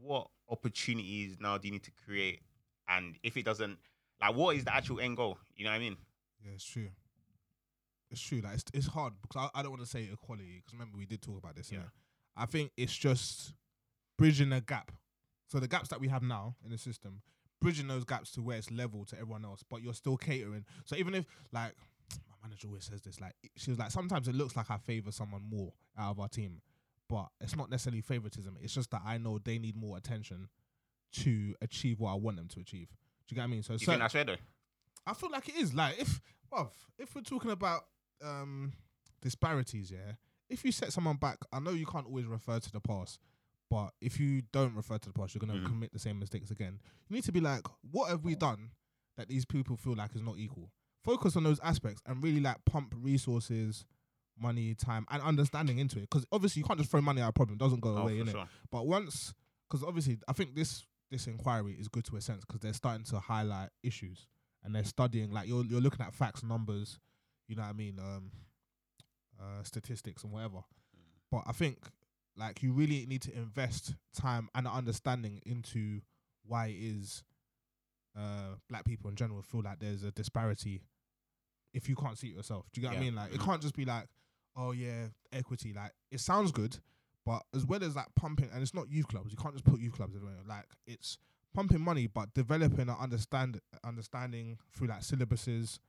what opportunities now do you need to create? And if it doesn't, like, what is the actual end goal? You know what I mean? yeah, it's true. It's true. Like it's, it's hard because I, I don't want to say equality because remember we did talk about this. Yeah. Yeah, I think it's just bridging a gap. So the gaps that we have now in the system, bridging those gaps to where it's level to everyone else, but you're still catering. So even if like [tsk] my manager always says this, like she was like sometimes it looks like I favor someone more out of our team, but it's not necessarily favoritism. It's just that I know they need more attention to achieve what I want them to achieve. Do you get what I mean? So You certain- think that's fair though? I feel like it is. Like if well, if we're talking about um disparities, yeah. If you set someone back, I know you can't always refer to the past, but if you don't refer to the past, you're gonna Mhm. commit the same mistakes again. You need to be like, what have we done that these people feel like is not equal? Focus on those aspects and really like pump resources, money, time, and understanding into it. Because obviously you can't just throw money at a problem; it doesn't go Oh, away, for innit? sure. But once, because obviously, I think this this inquiry is good to a sense because they're starting to highlight issues and they're studying like you're you're looking at facts, numbers, you know what I mean, um, uh, statistics and whatever. But I think like you really need to invest time and understanding into why it is uh black people in general feel like there's a disparity if you can't see it yourself. Do you get what I mean? Like it Mhm. can't just be like, oh yeah, equity. Like it sounds good, but as well as like pumping, and it's not youth clubs. You can't just put youth clubs everywhere. Like it's pumping money, but developing an understand understanding through like syllabuses,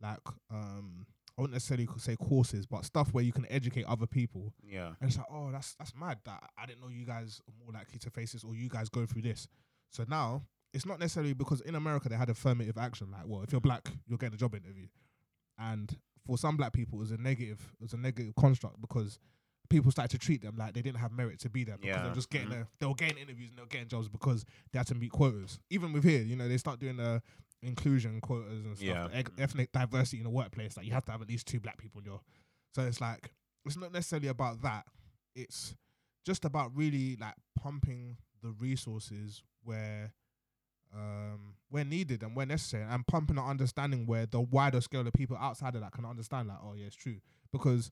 like um, I wouldn't necessarily say courses, but stuff where you can educate other people. Yeah. And it's like, oh, that's that's mad. That I didn't know you guys are more likely to face this, or you guys go through this. So now it's not necessarily because in America they had affirmative action. Like, well, if you're black, you'll get a job interview. And for some black people, it was a negative, it was a negative construct because people started to treat them like they didn't have merit to be there because Yeah, they're just getting mhm. a, they were getting interviews and they were getting jobs because they had to meet quotas. Even with here, you know, they start doing the inclusion quotas and stuff, Yeah. ethnic diversity in the workplace. Like you have to have at least two black people in your. So it's like it's not necessarily about that. It's just about really like pumping the resources where um where needed and where necessary and pumping the understanding where the wider scale of people outside of that can understand like oh yeah it's true because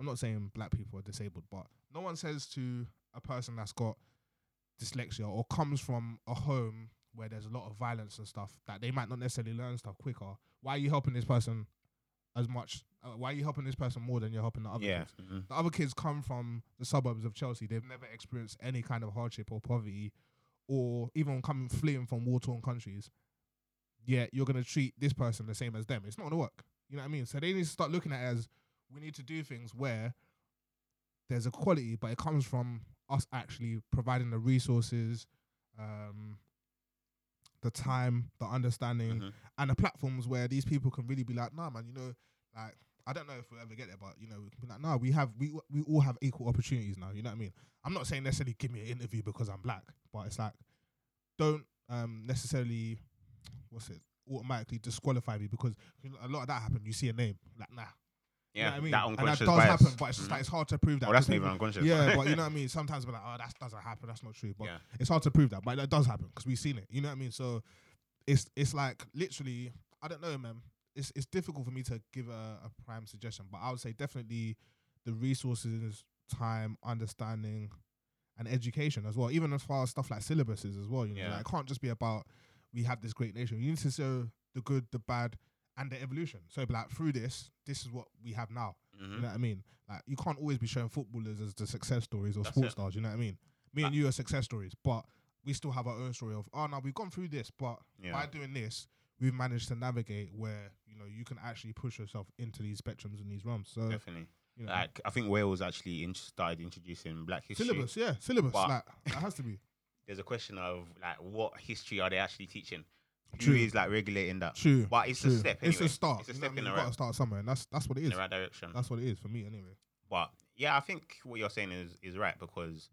i'm not saying black people are disabled but no one says to a person that's got dyslexia or comes from a home where there's a lot of violence and stuff that they might not necessarily learn stuff quicker why are you helping this person as much uh, why are you helping this person more than you're helping the other Yeah. kids? mhm. the other kids come from the suburbs of Chelsea. They've never experienced any kind of hardship or poverty or even coming fleeing from war torn countries, yeah, you're gonna treat this person the same as them. It's not gonna work. You know what I mean? So they need to start looking at it as we need to do things where there's equality, but it comes from us actually providing the resources, um, the time, the understanding, Mhm. and the platforms where these people can really be like, nah, man, you know, like I don't know if we'll ever get there, but you know, we can be like, nah, we have we we all have equal opportunities now. You know what I mean? I'm not saying necessarily give me an interview because I'm black, but it's like don't um necessarily what's it automatically disqualify me because a lot of that happen. You see a name like nah, you know Yeah, I mean, that and that does bias. happen, but it's just Mhm. like it's hard to prove that. Oh, that's not even unconscious. yeah, but you know what I [laughs] mean. Sometimes we're like, oh, that doesn't happen. That's not true. But Yeah. it's hard to prove that, but that does happen because we've seen it. You know what I mean? So it's it's like literally, I don't know, man. It's it's difficult for me to give a, a prime suggestion, but I would say definitely the resources, time, understanding, and education as well. Even as far as stuff like syllabuses as well. You know, Yeah. like, it can't just be about we have this great nation. You need to show the good, the bad, and the evolution. So like through this, this is what we have now. Mhm. You know what I mean? Like you can't always be showing footballers as the success stories or That's sports it. stars. You know what I mean? Me and you are success stories, but we still have our own story of oh no, we've gone through this, but Yeah. by doing this, we've managed to navigate where you know you can actually push yourself into these spectrums and these realms. So Definitely. you know, Like I think Wales actually in- started introducing Black history. syllabus, yeah, syllabus. Like that has to be [laughs] There's a question of like what history are they actually teaching? True. is like regulating that? true. But it's true. a step. It's a start. It's a you know step what I in the You gotta right, start somewhere, and that's that's what it in is. the right direction. That's what it is for me, anyway. But yeah, I think what you're saying is is right because,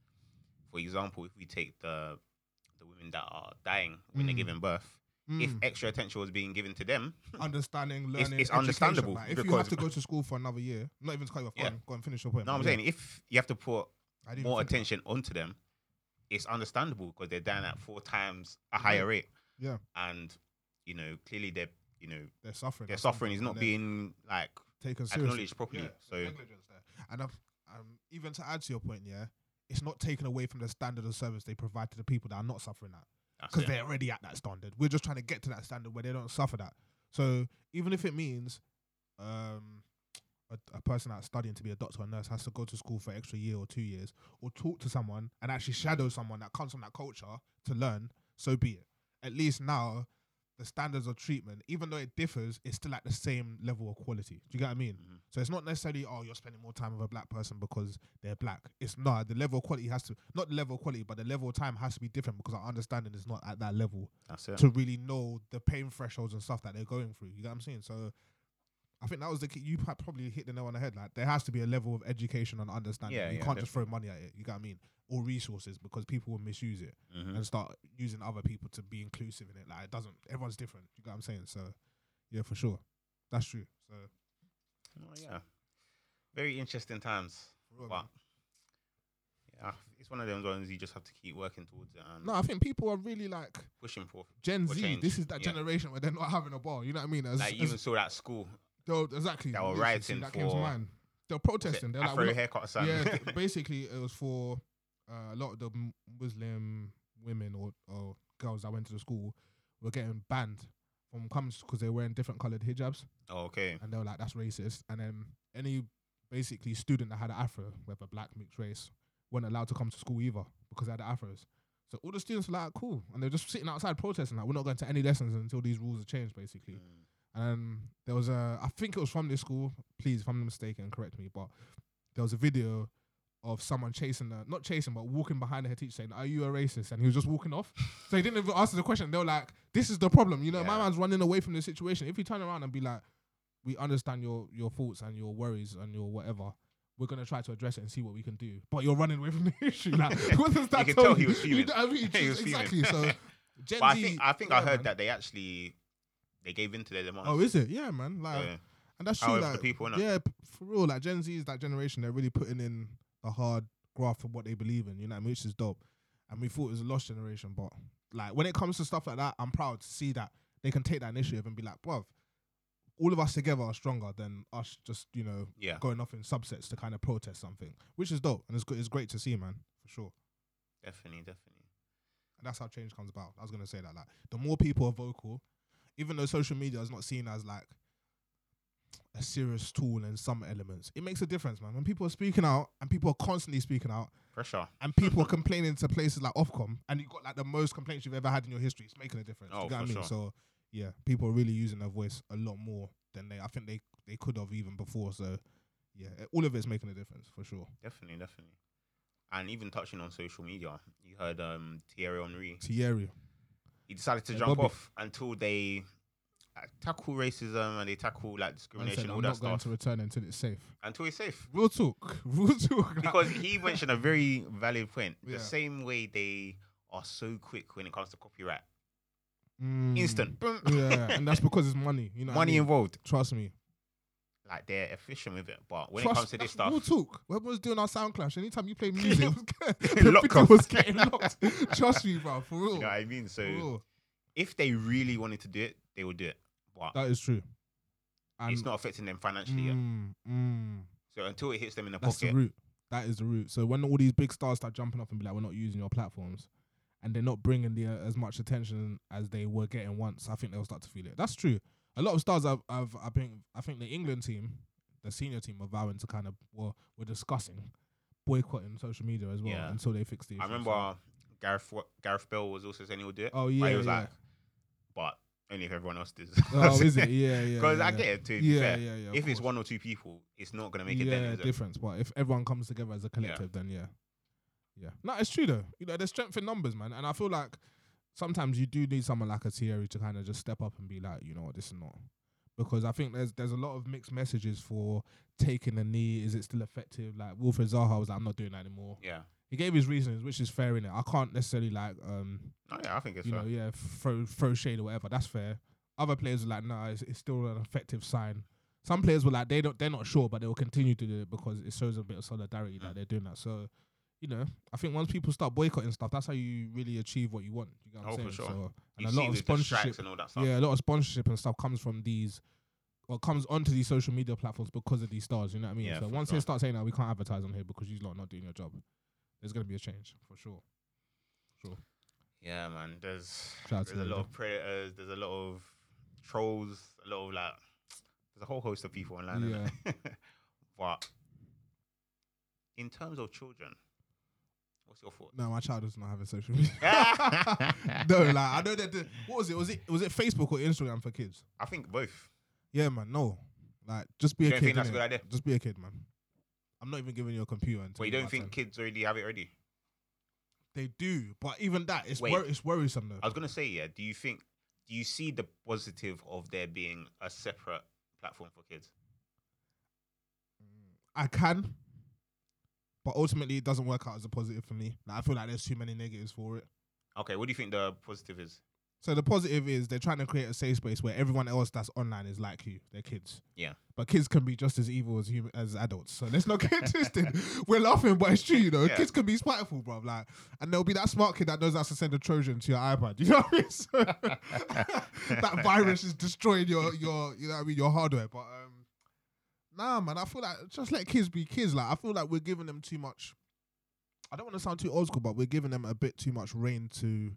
for example, if we take the the women that are dying when they're Mm. giving birth, if Mm. extra attention was being given to them, [laughs] understanding, learning, it's education, understandable like, if you because- have to go to school for another year, not even to cut you off, go, Yeah. on, go and finish your point. no, I'm yeah, saying if you have to put I didn't more think- attention onto them, it's understandable because they're dying at four times a higher rate. Yeah. and you know clearly they're you know They're suffering. something, suffering is not being like taken seriously. acknowledged properly. Yeah, So negligence there. And I've, um, even to add to your point, yeah, it's not taken away from the standard of service they provide to the people that are not suffering that because they're already at that standard. We're just trying to get to that standard where they don't suffer that. So even if it means um, a, a person that's studying to be a doctor or nurse has to go to school for extra year or two years, or talk to someone and actually shadow someone that comes from that culture to learn, so be it. At least now, the standards of treatment, even though it differs, it's still at the same level of quality. Do you get what I mean? Mhm. So it's not necessarily oh you're spending more time with a black person because they're black. It's not the level of quality has to not the level of quality, but the level of time has to be different because our understanding is not at that level That's it. to really know the pain thresholds and stuff that they're going through. You know what I'm saying? So I think that was the key. You probably hit the nail on the head. Like there has to be a level of education and understanding. Yeah, you yeah, can't just throw money at it. You get what I mean? Or resources because people will misuse it Mhm. and start using other people to be inclusive in it. Like it doesn't. Everyone's different. You get what I'm saying? So yeah, for sure, that's true. So Oh, yeah, very interesting times. real, yeah, it's one of those ones you just have to keep working towards it no, I think people are really like pushing for. Gen Z. change, This is that yeah. generation where they're not having a ball. You know what I mean? As, Like you as- even saw that school they'll- exactly. that were literally, rioting that came to for- mind. They're protesting. They're like, Afro we're not- haircut son. yeah, th- [laughs] basically it was for uh, a lot of the m- Muslim women or, or girls that went to the school were getting banned from coming because they were wearing different colored hijabs, oh, okay. and they were like, "That's racist." And then any basically student that had an afro, whether black mixed race, weren't allowed to come to school either because they had the afros. So all the students were like, "Cool," and they're just sitting outside protesting, like, "We're not going to any lessons until these rules are changed." Basically, Mm. And there was a, I think it was from this school. Please, if I'm mistaken, correct me. But there was a video of someone chasing her, not chasing, but walking behind her teacher saying, "Are you a racist?" And he was just walking off. so he didn't even answer the question. They were like, "This is the problem." You know, my Yeah. man's running away from the situation. If you turn around and be like, "We understand your your thoughts and your worries and your whatever." We're gonna try to address it and see what we can do, but you're running away from the [laughs] issue. Like, [laughs] what does that could tell tell you? he was You know I mean? He was fuming. exactly. So, [laughs] Gen But I Z, think I think yeah, I heard man. that they actually they gave in to their demands. Oh, is it? Yeah, man. Like, So, and that's true. the Like, people, innit? yeah, for real. Like Gen Z is that generation. They're really putting in the hard graft of what they believe in. You know, what I mean? which is dope. And we thought it was a lost generation, but like when it comes to stuff like that, I'm proud to see that they can take that initiative and be like, bruv, all of us together are stronger than us just you know yeah, going off in subsets to kind of protest something, which is dope and it's good. It's great to see, man, for sure. definitely, definitely. And that's how change comes about. I was gonna say that. Like the more people are vocal, even though social media is not seen as like a serious tool in some elements. It makes a difference, man. When people are speaking out and people are constantly speaking out Pressure. and people are complaining to places like Ofcom and you got like the most complaints you've ever had in your history, it's making a difference. Oh, you get what I mean? sure. So yeah, people are really using their voice a lot more than they I think they they could have even before. So yeah, all of it's making a difference for sure. Definitely, definitely. And even touching on social media, you heard um Thierry Henry. Thierry. He decided to Yeah, jump Bobby. off until they uh, tackle racism and they tackle like discrimination, all I'm that not going stuff to return until it's safe. until he's safe. Real talk. [laughs] Real talk. like- Because he mentioned a very valid point. The same way they are so quick when it comes to copyright, Mm, instant, boom, Yeah, and that's because it's money. You know, what I money mean? involved. Trust me. Like they're efficient with it, but when Trust, it comes to this stuff, we'll talk. When we was doing our sound clash, anytime you play music, [laughs] [laughs] the video was getting locked. Trust me, bro. For real. you know what I mean. So if they really wanted to do it, they would do it. But That is true. And it's not affecting them financially yet. mm, mm, So until it hits them in the that's pocket, the root. That is the root. So when all these big stars start jumping up and be like, "We're not using your platforms," and they're not bringing the uh, as much attention as they were getting once, I think they'll start to feel it. That's true. A lot of stars, I've, I've, I think, I think the England team, the senior team, are vowing to kind of, well, we're discussing boycotting social media as well Yeah. until they fix the issue. I remember Gareth Wa- Gareth Bale was also saying he would do it. Oh but yeah, he was yeah. like, but only if everyone else does. oh, is it? [laughs] Yeah, yeah. Because yeah, I yeah. get it. To be Yeah, fair, yeah, yeah. of if it's course. one or two people, it's not gonna make yeah, a dent. Is it? difference. But if everyone comes together as a collective, then yeah, yeah. No, it's true though. You know, there's strength in numbers, man. And I feel like sometimes you do need someone like a Thierry to kind of just step up and be like, you know, what, this is not. Because I think there's there's a lot of mixed messages for taking a knee. Is it still effective? Like Wilfried Zaha was like, I'm not doing that anymore. Yeah. He gave his reasons, which is fair in it. I can't necessarily like um Oh yeah, I think it's you fair. know, yeah, throw throw shade or whatever. That's fair. Other players are like, nah, it's, it's still an effective sign. Some players were like, they don't, they're not sure, but they will continue to do it because it shows a bit of solidarity that Mm. they're doing that. So, you know, I think once people start boycotting stuff, that's how you really achieve what you want. You get what Oh, I'm for saying? sure. So, and You a lot of sponsorship, and all that stuff. yeah, a lot of sponsorship and stuff comes from these, or comes onto these social media platforms because of these stars. You know what I mean? Yeah, so once sure. they start saying that we can't advertise on here because you lot are not doing your job, there's gonna be a change for sure. Sure. Yeah, man. There's Shout there's a lot of predators. There's a lot of trolls. A lot of like. There's a whole host of people online. innit? [laughs] but in terms of children, what's your thought? No, my child does not have a social media. [laughs] no, like I know that. The, what was it? Was it was it Facebook or Instagram for kids? I think both. Yeah, man. No, like just be You a kid. think that's a good idea? Just be a kid, man. I'm not even giving you a computer. Until But you don't think 10. kids already have it ready? they do? But even that, it's wor- it's worrisome though. I was gonna say, yeah. Do you think? Do you see the positive of there being a separate platform for kids? I can, but ultimately it doesn't work out as a positive for me. Like, I feel like there's too many negatives for it. Okay, what do you think the positive is? So the positive is they're trying to create a safe space where everyone else that's online is like you. They're kids. Yeah. But kids can be just as evil as human as adults. So let's not get [laughs] twisted. We're laughing, but it's true, you know. Yeah. Kids can be spiteful, bro. Like, and there'll be that smart kid that knows how to send a Trojan to your iPad. [laughs] You know what I mean? So, [laughs] that virus is destroying your your you know what I mean your hardware. But um, nah, man. I feel like just let kids be kids. Like I feel like we're giving them too much. I don't want to sound too old school, but we're giving them a bit too much reign to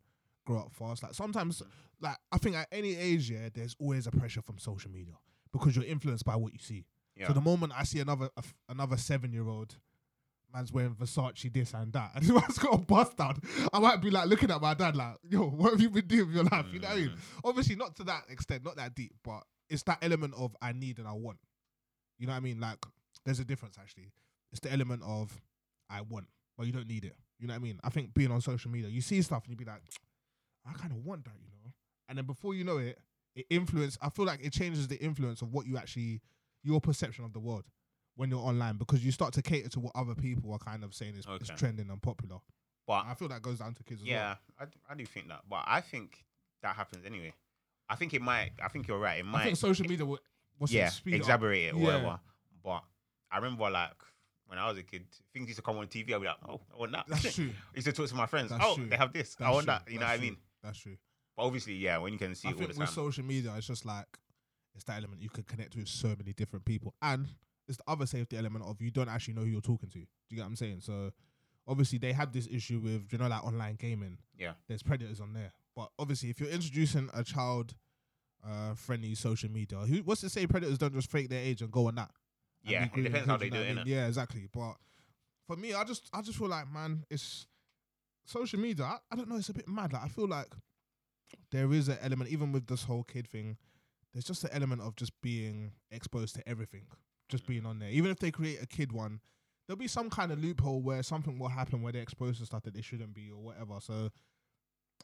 grow up fast. Like sometimes, like I think at any age, yeah, there's always a pressure from social media because you're influenced by what you see. Yeah. So the moment I see another a f- another seven year old man's wearing Versace this and that, [laughs] and man's got a bust down, I might be like looking at my dad like, yo, [laughs] what have you been doing with your life? You know what I mean? Mm. Obviously not to that extent, not that deep, but it's that element of I need and I want. You know what I mean? Like there's a difference actually. It's the element of I want, but you don't need it. You know what I mean? I think being on social media, you see stuff and you be like, I kind of want that, you know. And then before you know it, it influence. I feel like it changes the influence of what you actually, your perception of the world when you're online because you start to cater to what other people are kind of saying is, is trending and popular. But I feel that goes down to kids as yeah, I do think that. But I think that happens anyway. I think it might. I think you're right. It well. I might. think social media will, what's yeah, it, exaggerate it or Yeah. whatever. But I remember like when I was a kid, things used to come on TV. I'd be like, oh, I want that. That's true. I [laughs] used to talk to my friends. That's oh, true. they have this. I That's want true. that. You know That's what I mean? That's true. But obviously, yeah, when you can see I it all think the with time. social media, it's just like it's that element you can connect with so many different people, and it's the other safety element of you don't actually know who you're talking to. Do you get what I'm saying? So obviously they had this issue with you know like online gaming. Yeah. there's predators on there, but obviously if you're introducing a child uh, friendly social media. Who, what's to say predators don't just fake their age and go on that? and Yeah, it depends how they do it, I mean? Yeah, exactly. But for me, I just I just feel like man, it's social media. I, I don't know. It's a bit mad. Like I feel like there is an element, even with this whole kid thing. There's just an element of just being exposed to everything, just being on there. Even if they create a kid one, there'll be some kind of loophole where something will happen where they're exposed to stuff that they shouldn't be or whatever. So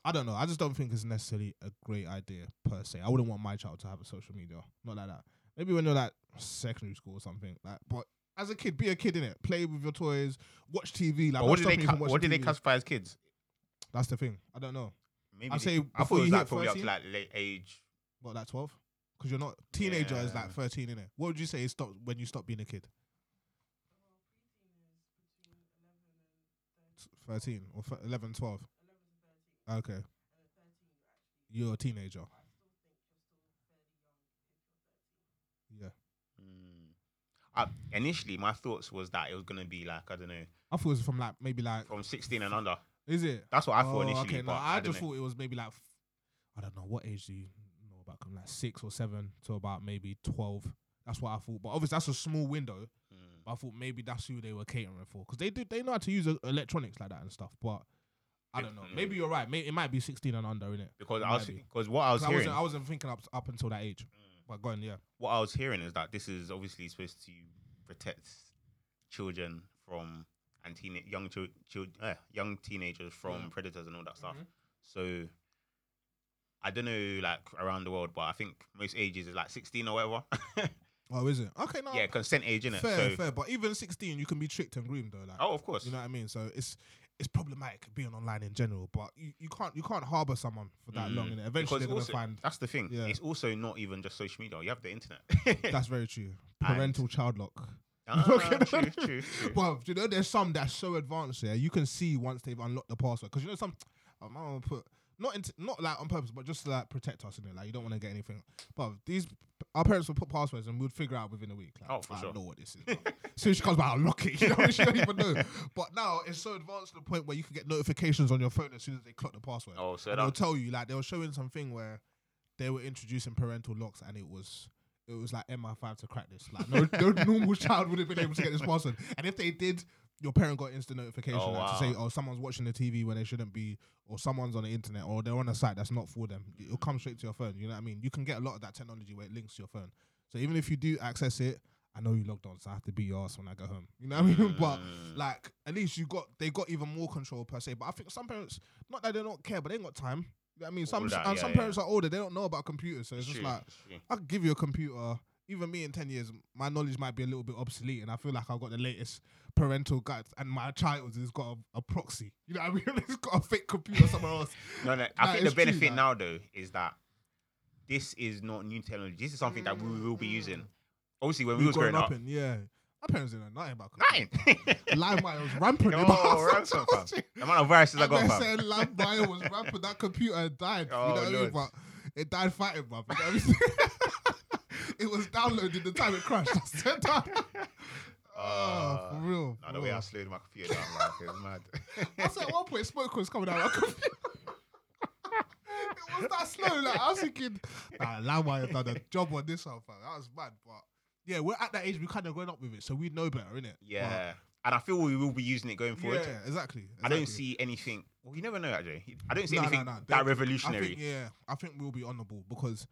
I don't know. I just don't think it's necessarily a great idea per se. I wouldn't want my child to have a social media, not like that. Maybe when you're like secondary school or something. Like, but as a kid, be a kid in it. Play with your toys. Watch TV. Like, But what what's did they stopping you cu- from what did they classify as kids? That's the thing. I don't know. Maybe I'd they- say I thought before it was you like hit probably up to 13? like late age. What, like twelve? Because you're not teenager is Yeah. like thirteen in it. What would you say is stop when you stop being a kid? Thirteen or f- 11, 12? Okay. You're a teenager. Yeah. Mm. Uh, initially, my thoughts was that it was gonna be like I don't know I thought it was from like maybe like from 16 and under. is it? That's what I Oh, thought initially. Okay, but no, I, I, just know. thought it was maybe like f- I don't know what age do you know about them, like six or seven to about maybe twelve. That's what I thought. But obviously that's a small window. Mm. But I thought maybe that's who they were catering for because they do they know how to use uh, electronics like that and stuff. But I don't know. Mm. Maybe you're right. Maybe it might be sixteen and under in it. because It I was because what I was 'Cause I hearing, wasn't I wasn't thinking up up until that age. Mm. But go on, yeah. what I was hearing is that this is obviously supposed to protect children from and teen young chil- chil- uh, young teenagers from Yeah. predators and all that stuff. Mhm. So I don't know, like around the world, but I think most ages is like 16 or whatever. [laughs] Oh, is it? Okay, no. yeah, consent age, innit? fair, so, fair. But even sixteen, you can be tricked and groomed though. Like, oh, of course. You know what I mean? So it's it's problematic being online in general, but you, you can't you can't harbor someone for that long. Mm. And eventually Because they're gonna also- find. That's the thing. Yeah. It's also not even just social media. You have the internet. [laughs] That's very true. [laughs] And- Parental child lock. ah, [laughs] Okay. true, true, true. Well, you know, there's some that's so advanced. Yeah, you can see once they've unlocked the password because you know some. I'm gonna put not into not like on purpose, but just to like protect us in it. Like you don't want to get anything. But these our parents would put passwords and we'd figure out within a week. Like, Oh, for I sure. know what this is. Soon as she comes back, I'll lock it. [laughs] You know, she don't even know. But now it's so advanced to the point where you can get notifications on your phone as soon as they clock the password. Oh, so they'll tell you like they were showing something where they were introducing parental locks and it was it was like MI5 to crack this. Like no, no [laughs] normal child would have been able to get this password. And if they did, your parent got instant notification Oh, like, to say, oh, someone's watching the TV when they shouldn't be, or someone's on the internet, or they're on a site that's not for them. It'll come straight to your phone. You know what I mean? You can get a lot of that technology where it links to your phone. So even if you do access it, I know you logged on, so I have to be your ass when I go home. You know what I mean? [laughs] but Mm. like at least you got they got even more control per se. But I think some parents, not that they don't care, but they ain't got time. You know what I mean, some All that, and yeah, some yeah. parents are older, they don't know about computers, so it's, just like. I could give you a computer. Even me in ten years, my knowledge might be a little bit obsolete, and I feel like I've got the latest parental guides, and my child has got a, a proxy. [laughs] You know what I mean? [laughs] He's got a fake computer somewhere else. No, no. Nah, I think the it's true, benefit now though is that this is not new technology. This is something that we mm. will be using. Obviously, when we We've was growing grown up, in, yeah. My parents didn't know nothing about nine. computers. LimeWire was [laughs] rampant. in my Oh, house. rampant, fam. the amount of viruses I And got, they fam. said LimeWire was rampant. That computer died. Oh, you know what I mean? But it died fighting, bruv. You know what I mean? It was downloaded the time it crashed. [laughs] I said [laughs] that. Oh, Uh, for real. Nah, for the way I real. slowed my computer down, like, it was mad. I said at one point smoke was coming out of my computer. [laughs] it was that slow. Like I was thinking, nah, LimeWire done a job on this one, fam. That was mad. But yeah, we're at that age. We kind of grown up with it, so we know better, innit? yeah, and I feel we will be using it going forward. yeah, exactly, I don't see anything. Well, you never know, actually. I don't see Nah, nah, anything nah. that They- I revolutionary. think yeah, I think we'll be on the ball because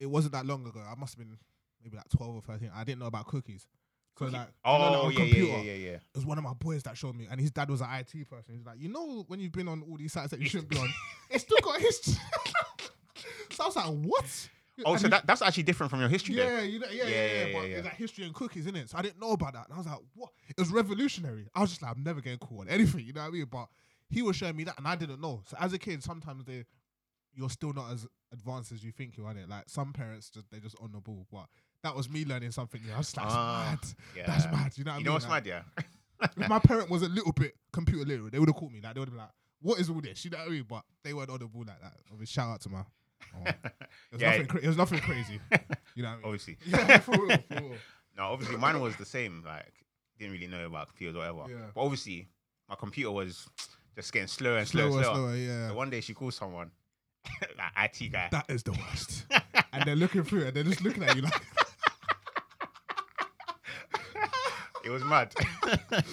it wasn't that long ago. I must have been maybe like twelve or thirteen. I didn't know about cookies. So like, you know, like, oh yeah, yeah, yeah, yeah. It was one of my boys that showed me, and his dad was an IT person. He's like, you know, when you've been on all these sites that you shouldn't be on, [laughs] it's still got history. [laughs] so I was like, what? Oh, And so he- that, that's actually different from your history. yeah, you know, yeah, yeah, Yeah, yeah. yeah, but yeah, it's like history and cookies, in it. So I didn't know about that, and I was like, what? It was revolutionary. I was just like, I'm never getting caught on anything. You know what I mean? But he was showing me that, and I didn't know. So as a kid, sometimes they, you're still not as advanced as you think you are. It like some parents just they just on the ball, but that was me learning something new. I was like, Ah, that's mad. Yeah. That's mad. You know what I You mean? know what's Like, mad, yeah? if my parent was a little bit computer literate, they would have caught me. Like they would have been like, "What is all this?" You know what I mean? But they weren't on the ball like that. I mean, shout out to my. Oh. [laughs] It was Yeah. nothing. Cra- it was nothing crazy. You know what I mean? [laughs] Obviously. [laughs] Yeah, for real, for real. No, obviously mine was the same. Like, didn't really know about computers or whatever. Yeah. But obviously, my computer was just getting slower and slower, Slower, slower. slower. Yeah. So one day she called someone, like IT guy. That is the worst. [laughs] and they're looking through it, and they're just looking at you like, [laughs] it was mad. [laughs]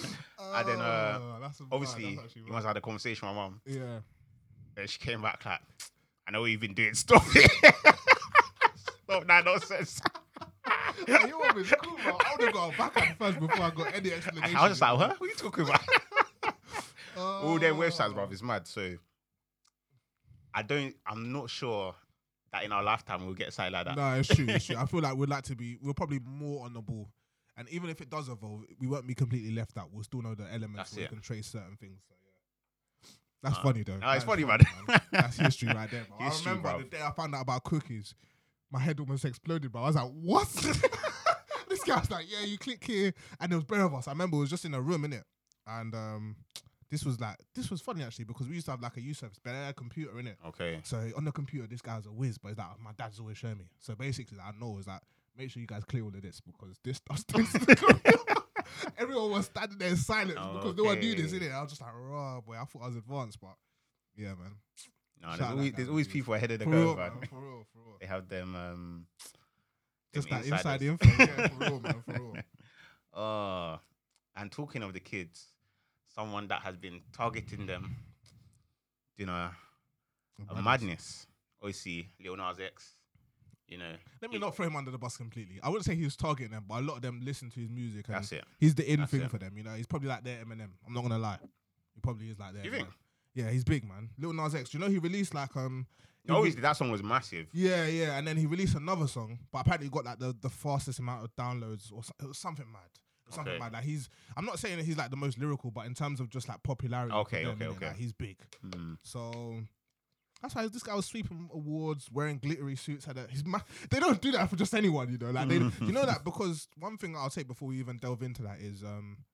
And then, uh, "Oh, mad, Obviously, that's actually he mad." must have had a conversation with my mum. yeah. And she came back like, I know you've been doing. Stop it. Stop that nonsense. Hey, your mum is cool, bro. I would have got back at first before I got any explanation. I was just like, huh? What are you talking about? All them Oh. websites, bruv, is mad. So I don't, I'm not sure that in our lifetime we'll get something like that. No, it's true, it's true. [laughs] I feel like we'd like to be. We're probably more on the ball, and even if it does evolve, we won't be completely left out. We'll still know the elements That's where it. we can trace certain things. So yeah, that's Uh, funny though. no, it's is funny, man. [laughs] That's history right there. Bro. History, I remember bruv. the day I found out about cookies, my head almost exploded. Bro, I was like, "What?" [laughs] this guy was like, "Yeah, you click here," and there was bare of us. I remember it was just in a room, innit? And um, this was like, this was funny actually because we used to have like a youth service, but they had a computer in it. Okay. So on the computer, this guy's a whiz, but he's like, my dad's always showing me. So basically, I know is that make sure you guys clear all of this because this stuff stinks. to [laughs] the computer. [laughs] Everyone was standing there in silence Oh, because no one knew this, in innit? I was just like, raw boy, I thought I was advanced, but yeah, man. No, Shout there's always, there's always people ahead of the For curve, real, man. man. For real, for real. They have them, um, Just them that inside insiders. info, yeah, for real, man, for real. [laughs] Uh, and talking of the kids, someone that has been targeting them, you know, a madness. Obviously, Lil Nas X, you know. Let me he- not throw him under the bus completely. I wouldn't say he was targeting them, but a lot of them listen to his music. And That's it. He's the in That's thing it. for them, you know. He's probably like their Eminem. I'm not gonna lie. He probably is like their. You think? Yeah, he's big, man. Lil Nas X. Do you know he released like um. he re- that song was massive. Yeah, yeah, and then he released another song, but apparently he got like the, the fastest amount of downloads or so, it was something mad. Something Okay. Like he's, I'm not saying that he's like the most lyrical, but in terms of just like popularity, Okay, okay, okay. like, he's big. Mm. So that's why this guy was sweeping awards, wearing glittery suits. Had a, he's ma- they don't do that for just anyone, you know. Like they, you know that [laughs] because one thing I'll say before we even delve into that is um,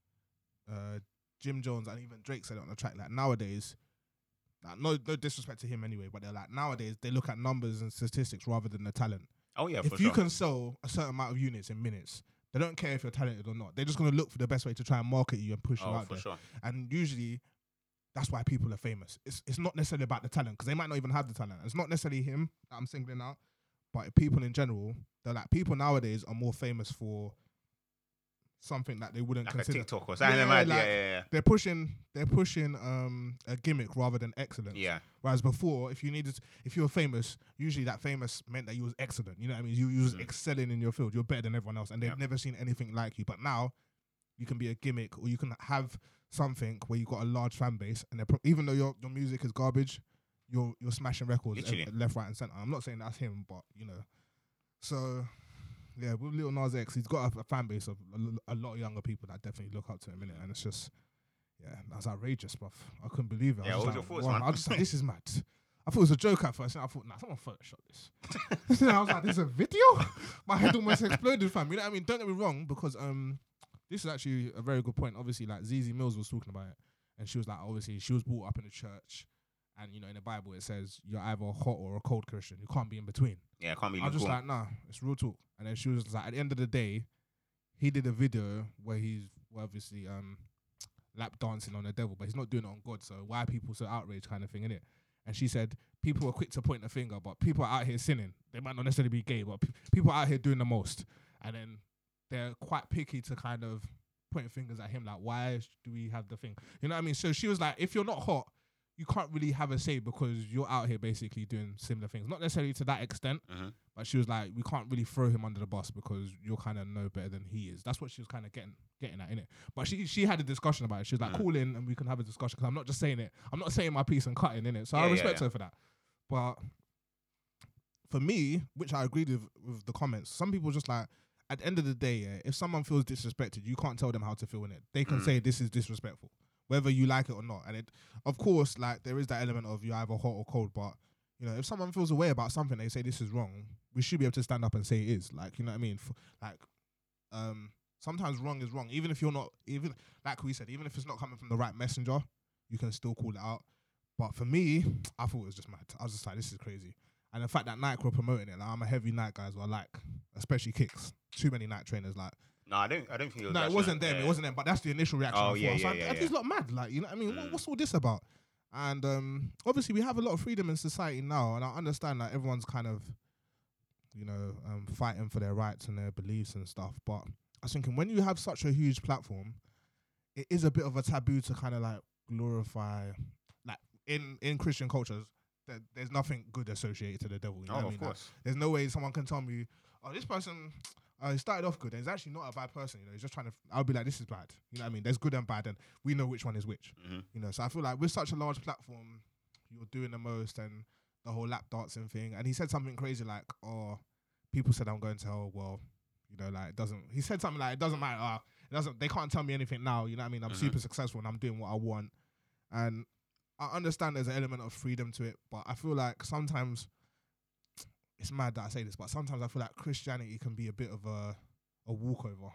uh, Jim Jones and even Drake said it on the track. Like nowadays, like, no no disrespect to him anyway, but they're like nowadays they look at numbers and statistics rather than the talent. Oh yeah, if you sure. can sell a certain amount of units in minutes, they don't care if you're talented or not. They're just gonna look for the best way to try and market you and push you oh, out for there. sure. And usually, that's why people are famous. It's it's not necessarily about the talent because they might not even have the talent. It's not necessarily him that I'm singling out, but people in general. They're like people nowadays are more famous for something that they wouldn't Like a consider. TikTok or something. Yeah, like- yeah, yeah, They're pushing they're pushing um a gimmick rather than excellence. yeah. Whereas before, if you needed, if you were famous, usually that famous meant that you was excellent. You know what I mean? You, you was Mm. excelling in your field. You're better than everyone else, and they've Yeah. never seen anything like you. But now, you can be a gimmick, or you can have something where you have got a large fan base, and they're pro- even though your your music is garbage, you're you're smashing records Literally. left, right, and center. I'm not saying that's him, but you know, so. Yeah, with Lil Nas X, he's got a, a fan base of a lot of younger people that definitely look up to him, in innit? and it's just, yeah, that's outrageous, bruv. I couldn't believe it. I Yeah, was what was your thoughts, man? I was like, this is mad. I thought it was a joke at first, and I thought, nah, someone photoshopped this. [laughs] I was like, this is a video? [laughs] My head almost exploded, fam. You know what I mean? Don't get me wrong, because um, this is actually a very good point. Obviously, like Zeze Millz was talking about it, and she was like, obviously, she was brought up in the church, and you know, in the Bible it says you're either a hot or a cold Christian. You can't be in between. Yeah, can't be I'm just cool. like, nah, it's real talk. And then she was like, at the end of the day, he did a video where he's obviously um lap dancing on the devil, but he's not doing it on God. So why are people so outraged, kind of thing, innit? And she said, people are quick to point the finger, but people are out here sinning. They might not necessarily be gay, but pe- people are out here doing the most. And then they're quite picky to kind of point fingers at him, like, why do we have the thing? You know what I mean? So she was like, if you're not hot, you can't really have a say because you're out here basically doing similar things. Not necessarily to that extent, Mhm. but she was like, we can't really throw him under the bus because you're kind of no better than he is. That's what she was kind of getting getting at, innit? But she she had a discussion about it. She was like, Mm. call in and we can have a discussion because I'm not just saying it. I'm not saying my piece and cutting in it. So Yeah, I yeah, respect yeah. her for that. But for me, which I agreed with with the comments, some people just like at the end of the day, yeah, if someone feels disrespected, you can't tell them how to feel in it. They can Mm. say this is disrespectful, whether you like it or not. And it, of course, like there is that element of you either hot or cold. But you know, if someone feels a way about something, they say this is wrong. We should be able to stand up and say it is. Like you know what I mean? F- like, um, sometimes wrong is wrong, even if you're not even like we said, even if it's not coming from the right messenger, you can still call it out. But for me, I thought it was just mad. I was just like, this is crazy. And the fact that Nike were promoting it, like I'm a heavy Nike guy as well, like especially kicks. Too many Nike trainers, like No, I don't. I don't think it was. no, it wasn't them, it wasn't them. But that's the initial reaction. Oh, yeah. So yeah, I- yeah, I- yeah. These lot mad, like you know. what I mean, what, Mm. what's all this about? And um, obviously, we have a lot of freedom in society now, and I understand that everyone's kind of, you know, um, fighting for their rights and their beliefs and stuff. But I was thinking, when you have such a huge platform, it is a bit of a taboo to kind of like glorify, like in in Christian cultures, that there's nothing good associated to the devil. You know Oh, what I of mean? Like, course. there's no way someone can tell me, oh, this person, uh, he started off good, and he's actually not a bad person. You know, he's just trying to. I'll be like, this is bad. You know what I mean? There's good and bad, and we know which one is which. Mhm. You know, so I feel like with such a large platform, you're doing the most, and the whole lap dancing thing. And he said something crazy like, "Oh, people said I'm going to hell. Well, you know, like it doesn't." He said something like, "It doesn't matter. Uh, it doesn't. They can't tell me anything now. You know what I mean? I'm Mhm. super successful and I'm doing what I want." And I understand there's an element of freedom to it, but I feel like sometimes it's mad that I say this, but sometimes I feel like Christianity can be a bit of a a walkover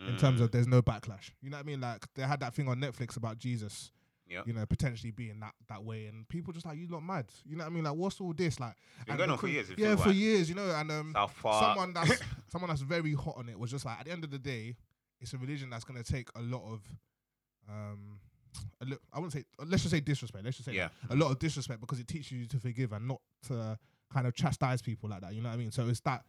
in terms Mm. of there's no backlash. You know what I mean? Like they had that thing on Netflix about Jesus, yeah, you know, potentially being that that way, and people just like you lot mad. You know what I mean? Like what's all this? Like been going on for years. yeah, for like. years, you know, and um, someone that's [laughs] someone that's very hot on it was just like at the end of the day, it's a religion that's gonna take a lot of um. A li- I wouldn't say. Let's just say disrespect. Let's just say yeah, a lot of disrespect because it teaches you to forgive and not to kind of chastise people like that. You know what I mean? So it's that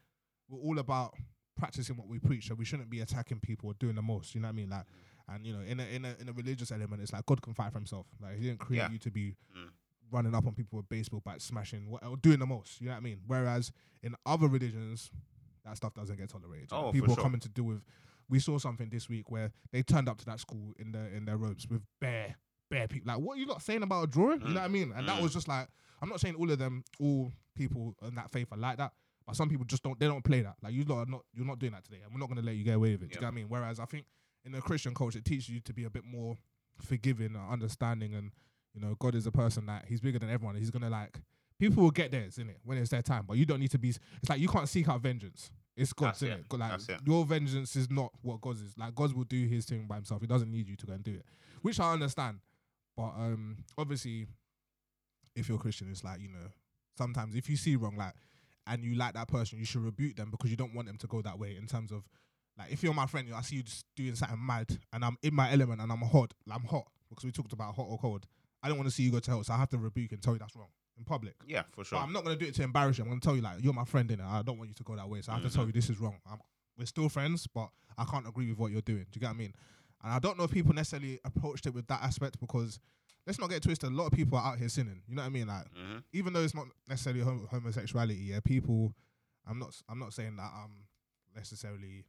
we're all about practicing what we preach. So we shouldn't be attacking people or doing the most. You know what I mean? Like, and you know, in a in a in a religious element, it's like God can fight for himself. Like He didn't create Yeah. you to be Mm. running up on people with baseball bats, smashing, what, or doing the most. You know what I mean? Whereas in other religions, that stuff doesn't get tolerated. Oh, people are sure. coming to do with. We saw something this week where they turned up to that school in their in their robes with bare bare people. Like, what are you not saying about a drawing? You know Mm. what I mean? And that Mm. was just like, I'm not saying all of them, all people in that faith are like that, but some people just don't. They don't play that. Like you lot are not. You're not doing that today, and we're not going to let you get away with it. Do you know what I mean? Whereas I think in the Christian culture, it teaches you to be a bit more forgiving and understanding, and you know, God is a person that He's bigger than everyone. He's gonna like people will get theirs in it when it's their time, but you don't need to be. It's like you can't seek out vengeance. It's God's, in it. it. Like it. your vengeance is not what God's is. Like God will do His thing by Himself. He doesn't need you to go and do it, which I understand. But um, obviously, if you're Christian, it's like you know, sometimes if you see wrong, like, and you like that person, you should rebuke them because you don't want them to go that way. In terms of, like, if you're my friend, I see you just doing something mad, and I'm in my element, and I'm hot, I'm hot because we talked about hot or cold. I don't want to see you go to hell, so I have to rebuke and tell you that's wrong in public. yeah, for But sure. I'm not gonna do it to embarrass you. I'm gonna tell you like you're my friend in it. I don't want you to go that way, so I have to tell Mhm. you this is wrong. I'm, we're still friends, but I can't agree with what you're doing. Do you get what I mean? And I don't know if people necessarily approached it with that aspect because let's not get twisted. A lot of people are out here sinning. You know what I mean? Like hmm even though it's not necessarily hom- homosexuality, yeah, people. I'm not. I'm not saying that I'm necessarily.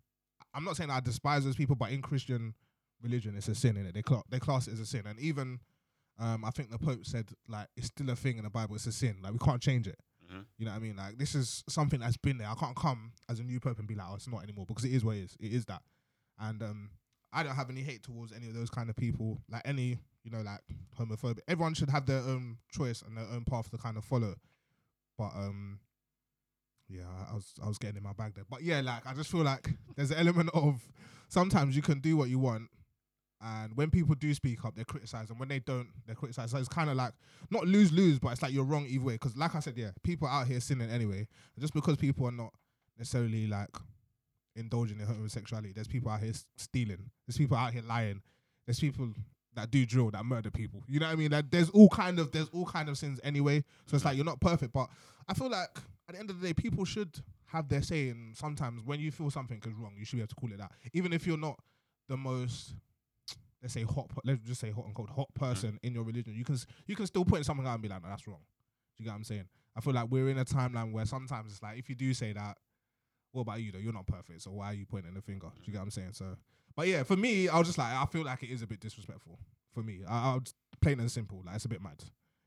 I'm not saying that I despise those people, but in Christian religion, it's a sin in it. They cla- they class it as a sin, and even um, I think the Pope said like it's still a thing in the Bible. It's a sin. Like we can't change it. hmm You know what I mean? Like this is something that's been there. I can't come as a new pope and be like, oh, it's not anymore because it is what it is. It is that. And um, I don't have any hate towards any of those kind of people. Like any, you know, like homophobic. Everyone should have their own choice and their own path to kind of follow. But um, yeah, I, was I was getting in my bag there. But yeah, like I just feel like there's an element of sometimes you can do what you want. And when people do speak up, they're criticized, and when they don't, they're criticized. So it's kind of like not lose lose, but it's like you're wrong either way. Because like I said, yeah, people out here sinning anyway. Just because people are not necessarily like indulging in homosexuality, there's people out here stealing. There's people out here lying. There's people that do drill that murder people. You know what I mean? Like there's all kind of there's all kind of sins anyway. So it's like you're not perfect, but I feel like at the end of the day, people should have their say. And sometimes when you feel something is wrong, you should be able to call it that, even if you're not the most let's say hot, let's just say hot and cold, hot mm. person in your religion, you can you can still point something out and be like, no, that's wrong. Do you get what I'm saying? I feel like we're in a timeline where sometimes it's like if you do say that, what about you though? You're not perfect, so why are you pointing the finger? Do you get what I'm saying? So, but yeah, for me, I was just like, I feel like it is a bit disrespectful for me. I, I'll just plain and simple, like it's a bit mad.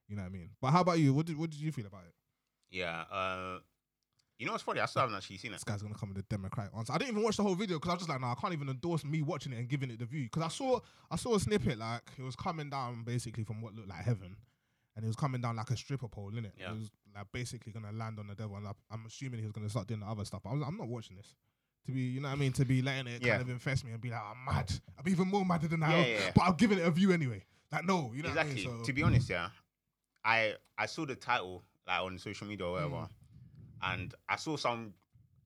You know what I mean? But how about you? What did what did you feel about it? Yeah. Uh, you know what's funny? I still haven't actually seen it. This guy's gonna come with a democratic answer. I didn't even watch the whole video because I was just like, no, I can't even endorse me watching it and giving it the view. Because I saw I saw a snippet like it was coming down basically from what looked like heaven, and it was coming down like a stripper pole, innit? Yeah. It was like basically gonna land on the devil, and I, I'm assuming he was gonna start doing the other stuff. But I was, I'm not watching this. To be, you know what I mean, to be letting it Yeah. kind of infest me and be like, I'm mad. I'm even more mad than I Yeah, am, yeah, but I'm giving it a view anyway. Like, no, you know exactly. what I mean? So, To be honest, yeah, I I saw the title like on social media or whatever, Mm. and I saw some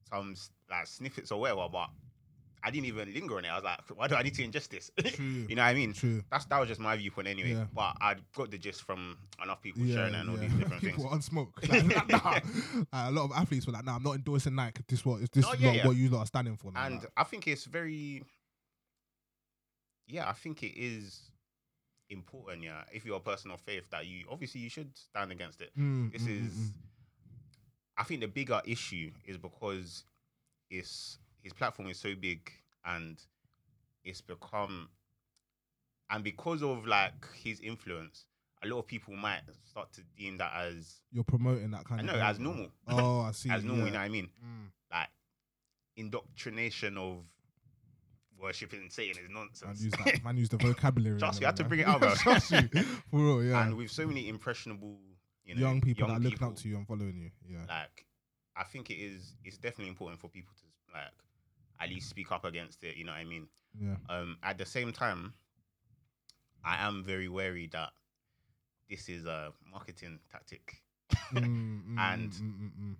some like snippets or whatever, but I didn't even linger on it. I was like, [laughs] why do I need to ingest this? [laughs] You know what I mean? True. That's that was just my viewpoint anyway. Yeah. But I got the gist from enough people Yeah, sharing it and all yeah. these different [laughs] People things. on smoke. Like, like, nah. Like, a lot of athletes were like, "Nah, I'm not endorsing Nike. This what is this No, not what you lot are standing for." Now. And Like, I think it's very, yeah, I think it is important. Yeah, if you're a person of faith, that you obviously you should stand against it. mm, This mm, mm, is, mm. I think the bigger issue is because it's his platform is so big and it's become, and because of like his influence, a lot of people might start to deem that as you're promoting that I kind know of as behavior. normal, Oh, I [laughs] see. as normal. yeah. You know what I mean? Mm. Like indoctrination of worshiping Satan is Man nonsense. use that. [laughs] Man use the vocabulary. Trust in me, I had to bring it [laughs] out, bro. Trust you, for real. Yeah. And with so many impressionable, you know, young people that are looking up to you and following you. Yeah. Like, I think it is. It's definitely important for people to like at least speak up against it. You know what I mean? Yeah. Um, at the same time, I am very wary that this is a marketing tactic Mm, mm, [laughs] And- mm, mm, mm,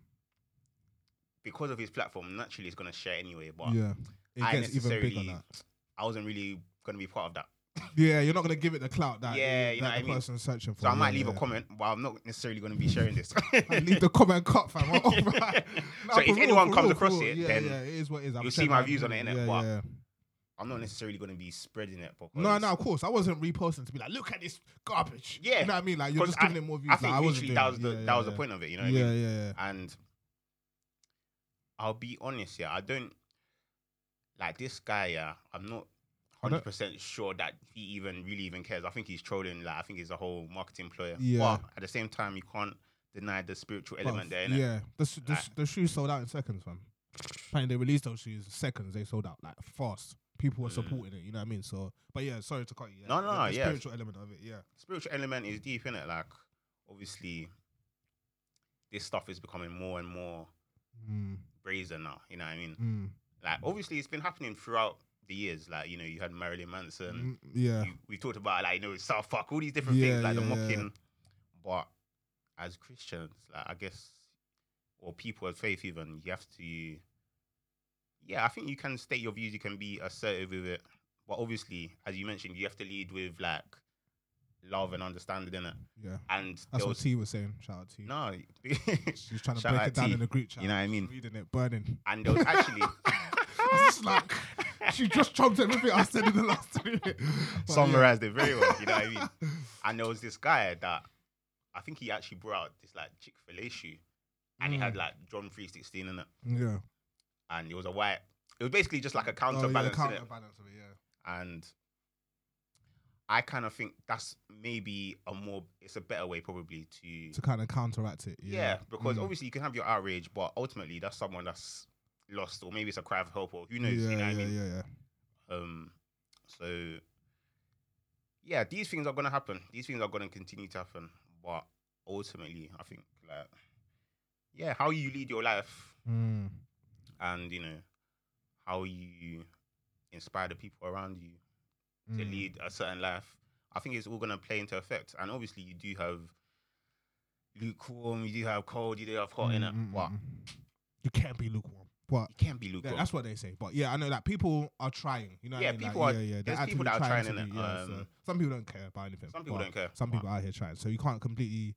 because of his platform. Naturally, it's gonna share anyway. But mm. yeah. It I gets even bigger. That. I wasn't really gonna be part of that. Yeah, you're not gonna give it the clout that Yeah, that you know what the I mean? person's searching for. So I yeah, might leave yeah. a comment, but I'm not necessarily gonna be sharing this. [laughs] Leave the comment cut, fam. [laughs] Oh, right. [laughs] Nah, So if real, anyone comes real, across it, yeah, then yeah, it is what it is. You'll see my views on the yeah, internet, Yeah, but yeah. I'm not necessarily gonna be spreading it. Because No, no, of course. I wasn't reposting to be like, look at this garbage. Yeah, you know what I mean. Like you're just giving it more views. I think like, literally doing that was the yeah, that was yeah, the point of it. You know what yeah, I mean? yeah, yeah. Yeah. And I'll be honest, yeah, I don't like this guy. Yeah, I'm not I hundred percent sure that he even really even cares. I think he's trolling. Like I think he's a whole marketing player. Yeah. But at the same time, you can't deny the spiritual element Bruv, there. innit? Yeah, the, s- the, s- the shoes sold out in seconds, fam. Apparently, they released those shoes seconds. They sold out like fast. People were Mm. supporting it. You know what I mean? So, but yeah, sorry to cut you. No, yeah. no, the, no, the yeah. spiritual element of it. Yeah, spiritual element is deep in it. Like obviously, this stuff is becoming more and more mm, brazen now. You know what I mean? mm, Like obviously, it's been happening throughout the years. Like you know, you had Marilyn Manson. mm, yeah, you, we talked about like you know South Park, all these different Yeah, things like the yeah, yeah. mocking. But as Christians, like I guess, or people of faith, even you have to. Yeah, I think you can state your views. You can be assertive with it, but obviously, as you mentioned, you have to lead with like love and understanding in it. yeah. And That's what T was saying. Shout out to you. no, She's trying to [laughs] break it down T. in the group chat. You know what I mean? Reading it, burning. and there was actually [laughs] was just like, she just trumped everything I said in the last two minutes. But yeah. summarized it very well. You know what I mean? And there was this guy that I think he actually brought out this like Chick Fil A shoe, and he had Mm. like John three sixteen in it, Yeah. and it was a white. It was basically just like a Oh, yeah, counterbalance counterbalance of it. Yeah. and I kind of think that's maybe a more. It's a better way probably to. To kind of counteract it. yeah, Yeah. because Mm. obviously you can have your outrage, but ultimately that's someone that's lost, or maybe it's a cry for help, or who knows. Yeah, you know yeah, what I mean? yeah, yeah. Um, so yeah, these things are gonna happen. These things are gonna continue to happen. But ultimately, I think like yeah, how you lead your life Mm. and you know how you inspire the people around you to Mm. lead a certain life. I think it's all gonna play into effect. And obviously, you do have lukewarm, you do have cold, you do have hot in Mm, it. mm, But mm, mm. You can't be lukewarm. But you can't be yeah, that's what they say. But yeah, I know like people are trying. You know, what Yeah, I mean? people like, are- Yeah, yeah. There's people that are trying, innit? be, yeah, so Um, some people don't care about anything. some people don't care. Some people out here trying. So you can't completely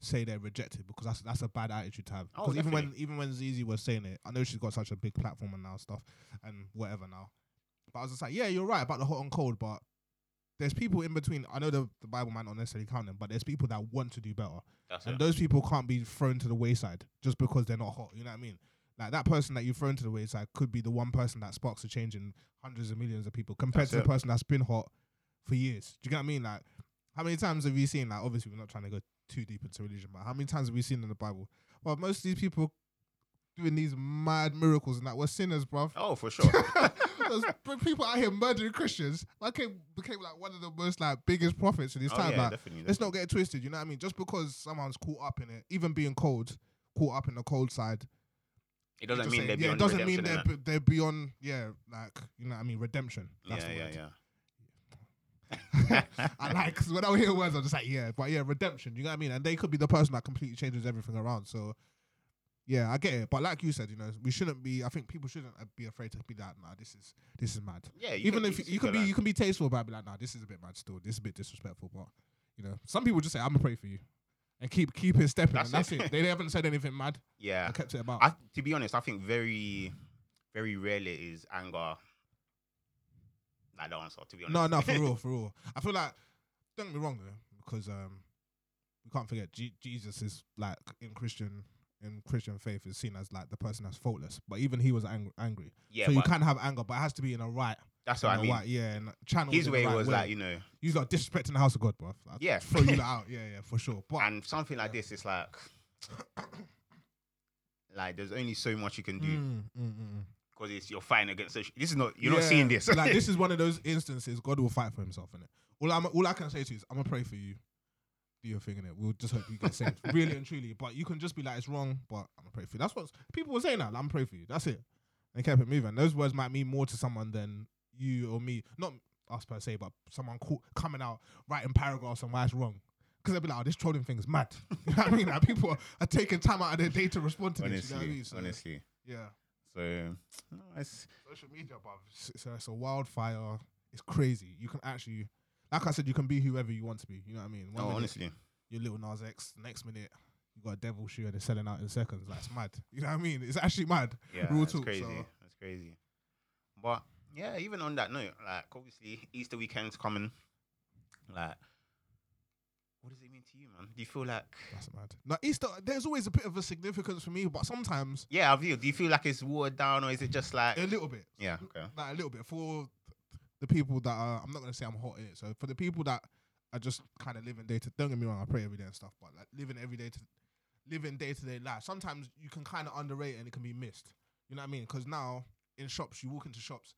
say they're rejected because that's that's a bad attitude to have. Oh, Because even when even when Zeze was saying it, I know she's got such a big platform and now stuff and whatever now. But I was just like, yeah, you're right about the hot and cold, but there's people in between. I know the, the Bible might not necessarily count them, but there's people that want to do better. That's And it. those people can't be thrown to the wayside just because they're not hot. You know what I mean? Like that person that you've thrown to the wayside could be the one person that sparks a change in hundreds of millions of people compared That's to the person that's been hot for years. Do you get what I mean? Like, how many times have you seen? Like, obviously, we're not trying to go too deep into religion, but how many times have we seen in the Bible? Well, most of these people doing these mad miracles and that were sinners, bruv. Oh, for sure. [laughs] There's people out here murdering Christians. Like, came, became like one of the most like biggest prophets in his oh, time. yeah, like, definitely. let's not get it twisted. You know what I mean? Just because someone's caught up in it, even being cold, caught up in the cold side, It doesn't mean they're yeah, beyond it doesn't mean they're b- they're beyond yeah, like you know what I mean redemption. Yeah, the yeah, word. yeah. [laughs] I like cause when I hear words, I'm just like yeah, but yeah, redemption. You know what I mean? And they could be the person that completely changes everything around. So Yeah, I get it, but like you said, you know, we shouldn't be. I think people shouldn't uh, be afraid to be like, nah, this is this is mad. Yeah, you Even can- if you can be, you can be tasteful about, it, be like, nah, this is a bit mad. Still, this is a bit disrespectful, but you know, some people just say, I'm gonna pray for you, and keep keep it stepping. That's and that's it. it. They haven't said anything mad. [laughs] yeah. I kept it about. I, to be honest, I think very, very rarely is anger like the answer. To be honest, No, no, for real, [laughs] for real. I feel like don't get me wrong though, because um, we can't forget G- Jesus is like in Christian in Christian faith is seen as like the person that's faultless, but even he was ang- angry. yeah, so you but can have anger, but it has to be in a right, that's what I mean. right yeah, and channel. His way right was like you know, you got disrespecting the house of God, bro. I'd Yeah. throw you [laughs] out. Yeah, yeah, for sure. But and something like this, it's like, [coughs] like there's only so much you can do Mm, mm, mm, mm. because it's you're fighting against. This is not you're not seeing this. like this [laughs] is one of those instances God will fight for himself in it. All I'm all I can say to you is I'm gonna pray for you. Do your thing in it. We'll just hope you get saved, [laughs] really and truly. But you can just be like it's wrong, but I'm gonna pray for you. That's what people were saying. That like, I'm gonna pray for you. That's it. They kept it moving. Those words might mean more to someone than you or me. Not us per se, but someone call, coming out writing paragraphs on why it's wrong. Because they'll be like, oh, this trolling thing is mad. [laughs] you know what I mean? Like people are, are taking time out of their day to respond to this. You know honestly, what I mean? So, honestly. yeah. So no, it's social media, bruv. It's, it's, a, it's a wildfire. It's crazy. You can actually, like I said, you can be whoever you want to be. You know what I mean? One no, minute honestly. you're Lil Nas X. Next minute, you got a devil shoe and they're selling out in seconds. That's mad. [laughs] You know what I mean? It's actually mad. Yeah, Real that's talk, crazy. so- That's crazy. But yeah, even on that note, like obviously Easter weekend's coming. Like, what does it mean to you, man? Do you feel like? That's mad. Now Easter, there's always a bit of a significance for me, but sometimes Yeah, I feel. Do you feel like it's watered down, or is it just like? a little bit. Yeah. Okay. like a little bit for the people that are. I'm not gonna say I'm hot in it. So for the people that are just kind of living day to. Don't get me wrong. I pray every day and stuff, but like living every day to living day to day life. Sometimes you can kind of underrate it and it can be missed. You know what I mean? Because now in shops, you walk into shops.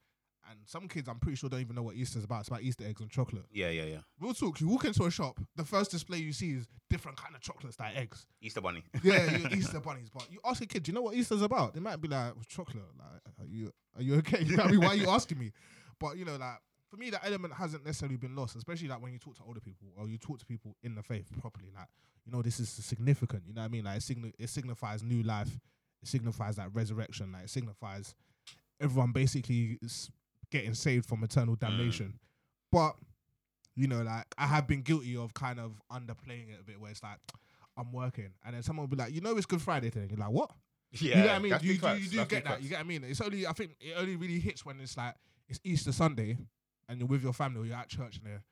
And some kids, I'm pretty sure, don't even know what Easter's about. It's about Easter eggs and chocolate. Yeah, yeah, yeah. Real talk, you walk into a shop, the first display you see is different kind of chocolates, like eggs. Easter bunny. [laughs] Yeah, [laughs] Easter bunnies. But you ask a kid, do you know what Easter's about? They might be like, chocolate. Like, are you are you okay? [laughs] You know I mean? Why are you asking me? But you know, like for me, that element hasn't necessarily been lost, especially like when you talk to older people or you talk to people in the faith properly. Like, you know, this is significant. You know what I mean? Like, it, signi- it signifies new life. It signifies that resurrection. Like, it signifies everyone basically getting saved from eternal damnation. But you know, like I have been guilty of kind of underplaying it a bit, where it's like [tsk] I'm working, and then someone will be like, you know, it's Good Friday today. You're like, what? Yeah, you know what I mean? You, do, you do get that. You get what I mean? It's only I think it only really hits when it's like it's Easter Sunday and you're with your family or you're at church and they're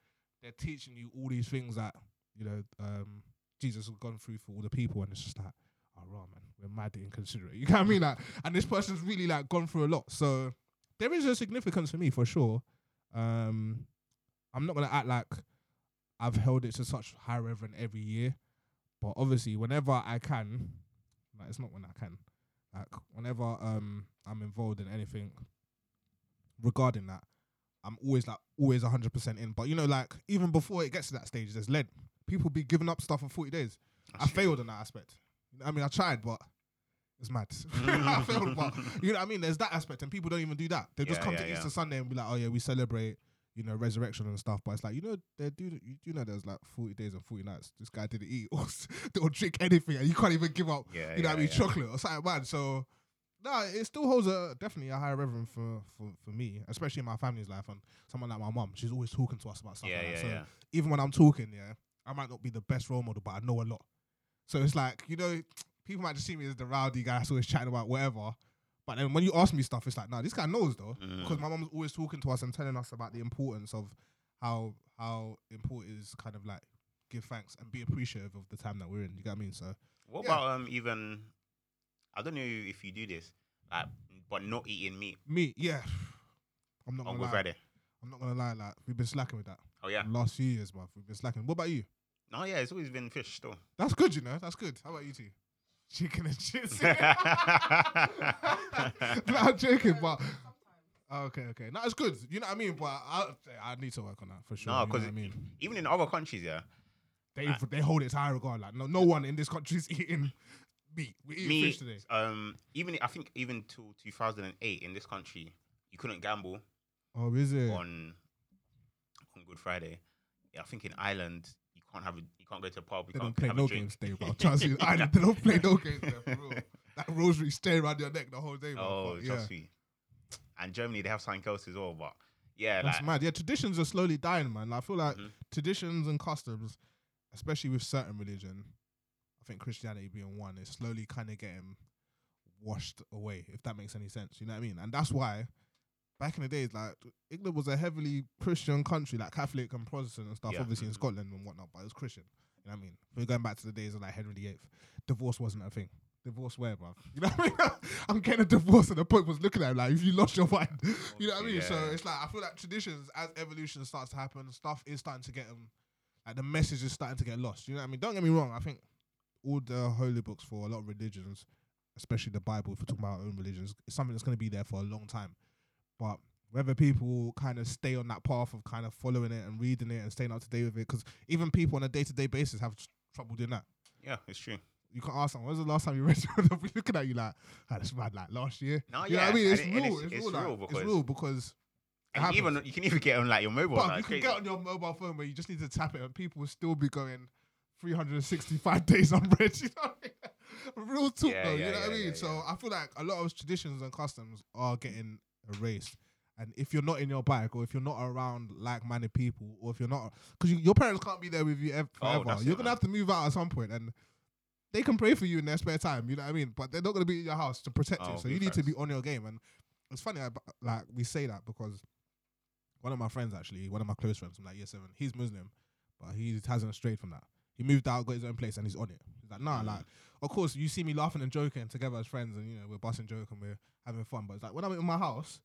they're teaching you all these things that you know um, Jesus has gone through for all the people, and it's just like, oh, raw man, we're mad inconsiderate. [laughs] You get what I mean? Like, and this person's really like gone through a lot, so there is a significance for me for sure. Um, I'm not gonna act like I've held it to such high reverence every year, but obviously, whenever I can, like it's not when I can, like whenever um I'm involved in anything regarding that, I'm always like always 100 percent in. But you know, like even before it gets to that stage, there's lead. People be giving up stuff for 40 days. I failed in that aspect. You know what I mean, I tried, but it's mad. [laughs] I mm. but [laughs] you know what I mean. There's that aspect, and people don't even do that. They just Yeah, come yeah, to yeah. Easter Sunday and be like, "Oh yeah, we celebrate." You know, resurrection and stuff, but it's like you know, they do. You do know there's like forty days and forty nights. This guy didn't eat or, [laughs] or drink anything, and you can't even give up Yeah, you know what I yeah, mean, yeah. chocolate or something bad. So no, it still holds a definitely a higher reverence for, for for me, especially in my family's life and someone like my mum. She's always talking to us about stuff Yeah, like yeah, that. So yeah. even when I'm talking, yeah, I might not be the best role model, but I know a lot. So it's like, you know, people might just see me as the rowdy guy that's always chatting about whatever. But then when you ask me stuff, it's like, no, this guy knows though. Because my mum's always talking to us and telling us about the importance of how how important it is kind of like give thanks and be appreciative of the time that we're in. You get what I mean? So What Yeah. about um even? I don't know if you do this, like, but not eating meat Me, yeah. I'm not on gonna Good lie. Friday. I'm not gonna lie. Like we've been slacking with that. Oh yeah. Last few years, bruv. We've been slacking. What about you? No, yeah. It's always been fish though. That's good, you know. That's good. How about you two? Chicken and chips. no, I'm joking, but oh, okay, okay. No, it's good. You know what I mean. But I, I need to work on that for sure. No, you know because I mean, even in other countries, yeah, they they hold it to high regard. Like no, no one in this country is eating meat. We eat me, fish today. um, even I think even till 2008 in this country, you couldn't gamble Oh, is it? on on Good Friday. Yeah, I think in Ireland you can't have a, you can't go to a pub. You They can't don't play have no a drink. games there, bro. [laughs] Trust me, I, [laughs] they don't play no games there for real. that rosary stay around your neck the whole day. man. Oh, But, trust me. And Germany, they have something else as well. But yeah, That's like, mad. Yeah, traditions are slowly dying, man. I feel like Mhm. traditions and customs, especially with certain religion, I think Christianity being one, is slowly kind of getting washed away. If that makes any sense, you know what I mean? And that's why back in the days, like England was a heavily Christian country, like Catholic and Protestant and stuff. Yeah. Obviously in. Scotland and whatnot, but it was Christian. You know what I mean? We're going back to the days of like Henry VIII. Divorce wasn't a thing. Divorce where, bruv? [laughs] You know what I mean? [laughs] I'm getting a divorce and the Pope was looking at him like, if you lost your mind. [laughs] you know what I mean? So it's like, I feel like traditions, as evolution starts to happen, stuff is starting to get, um, like the message is starting to get lost. You know what I mean? Don't get me wrong. I think all the holy books for a lot of religions, especially the Bible, if we're talking about our own religions, is something that's going to be there for a long time. But whether people kind of stay on that path of kind of following it and reading it and staying up to date with it, because even people on a day to day basis have tr- trouble doing that. yeah, it's true. You can ask them, when was the last time you read it? They'll be looking at you like, oh, that's mad, like last year. No, you know yeah, what I mean? It's and real. it's- It's, it's real, like, real it's because- real because And even you can even get on like your mobile. But like, you can crazy. get on your mobile phone where you just need to tap it and people will still be going 365 [laughs] days unread. [laughs] You know what I mean? Real talk Yeah, though, yeah, you know what I mean? yeah, so. I feel like a lot of traditions and customs are getting erased. And if you're not in your bike, or if you're not around like-minded people, or if you're not, because you, your parents can't be there with you ev- Oh, forever, it, you're gonna man. have to move out at some point, and they can pray for you in their spare time. You know what I mean? But they're not gonna be in your house to protect Oh, you. So you need to be on your game. And it's funny, I, like we say that because one of my friends actually, one of my close friends from like year seven, he's Muslim, but he hasn't strayed from that. He moved out, got his own place, and he's on it. He's like, nah, Mm. like, of course, you see me laughing and joking together as friends, and you know, we're busting joke and we're having fun. But it's like when I'm in my house,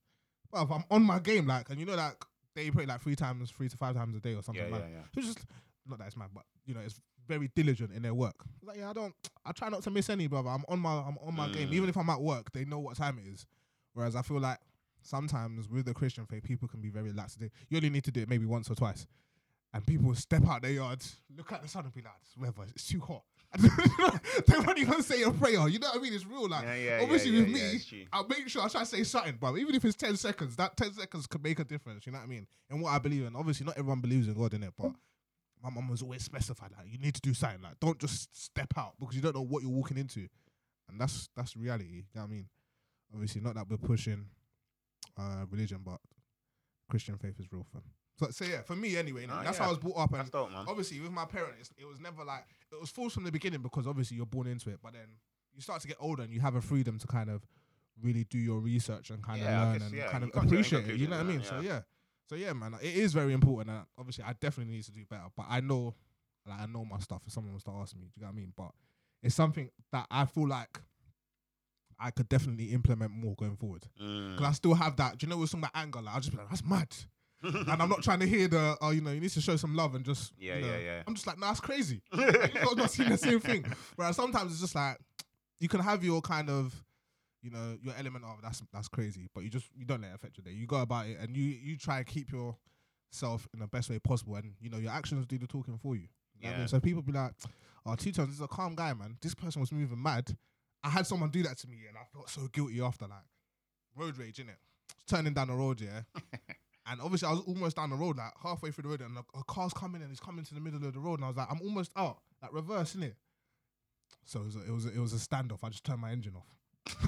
well, I'm on my game, like, and you know, like they pray like three times, three to five times a day or something. Yeah, like yeah, yeah. It's just not that it's mad, but you know, it's very diligent in their work. It's like, yeah, I don't, I try not to miss any, brother. I'm on my, I'm on my game. Mm. Even if I'm at work, they know what time it is. Whereas I feel like sometimes with the Christian faith, people can be very lax. You only need to do it maybe once or twice, and people step out their yards, look at the sun, and be like, "This weather, it's too hot." They won't even say a prayer. You know what I mean? It's real. Like, yeah, yeah, obviously yeah, with me. I'll make sure I try to say something, but even if it's 10 seconds, that 10 seconds could make a difference. You know what I mean? And what I believe in. Obviously, not everyone believes in God in it, but my mum was always specified like, you need to do something. Like, don't just step out because you don't know what you're walking into. And that's that's reality. You know what I mean? Obviously, not that we're pushing uh, religion, but Christian faith is real fun. So, so yeah, for me anyway, that's how I was brought up. And dope, obviously with my parents, it was never like it was forced from the beginning because obviously you're born into it, but then you start to get older and you have a freedom to kind of really do your research and kind Yeah, I of learn guess, and yeah, kind you of come to your own appreciate it. You know what I mean? So yeah. yeah, so yeah, man, it is very important. And obviously, I definitely need to do better. But I know, like, I know my stuff. If someone was to ask me, do you know what I mean? But it's something that I feel like I could definitely implement more going forward. Mm. Because I still have that. Do you know, with some of that anger, like I'll just be like, that's mad. [laughs] and I'm not trying to hear the, oh, you know, you need to show some love and just, Yeah, you know, yeah, yeah. I'm just like, nah, that's crazy. [laughs] You're not seeing the same thing. Whereas sometimes it's just like, you can have your kind of, you know, your element of that's that's crazy, but you just you don't let it affect your day. You go about it and you you try and keep yourself in the best way possible, and you know your actions do the talking for you. You know I Yeah. mean? So people be like, "Oh, two times is a calm guy, man. This person was moving mad. I had someone do that to me, and I felt so guilty after. Like road rage, innit? Turning down the road, yeah. [laughs] and obviously, I was almost down the road, like halfway through the road, and a, a car's coming and it's coming to the middle of the road, and I was like, I'm almost out, like reverse, innit? So it was a, it was a, it was a standoff. I just turned my engine off.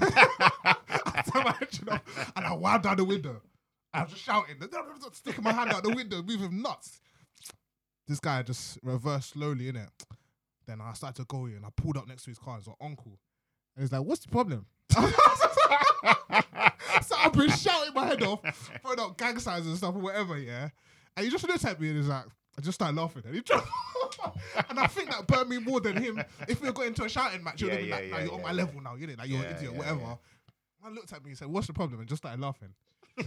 [laughs] I turned my engine off, and I wound down the window. I was just shouting, [laughs] sticking my hand out the window, moving nuts. This guy just reversed slowly, innit? Then I started to go in, and I pulled up next to his car. It's an uncle. And he's like, What's the problem? [laughs] so I've been shouting my head off, throwing out gang signs and stuff or whatever, yeah. And he just looked at me and he's like, I just started laughing. And, he just and I think that burned me more than him. If we were going to a shouting match, would have been like, nah, yeah, you're on my yeah. level now, you know, like you're Yeah, an idiot, whatever. I looked at me and said, What's the problem? And just started laughing.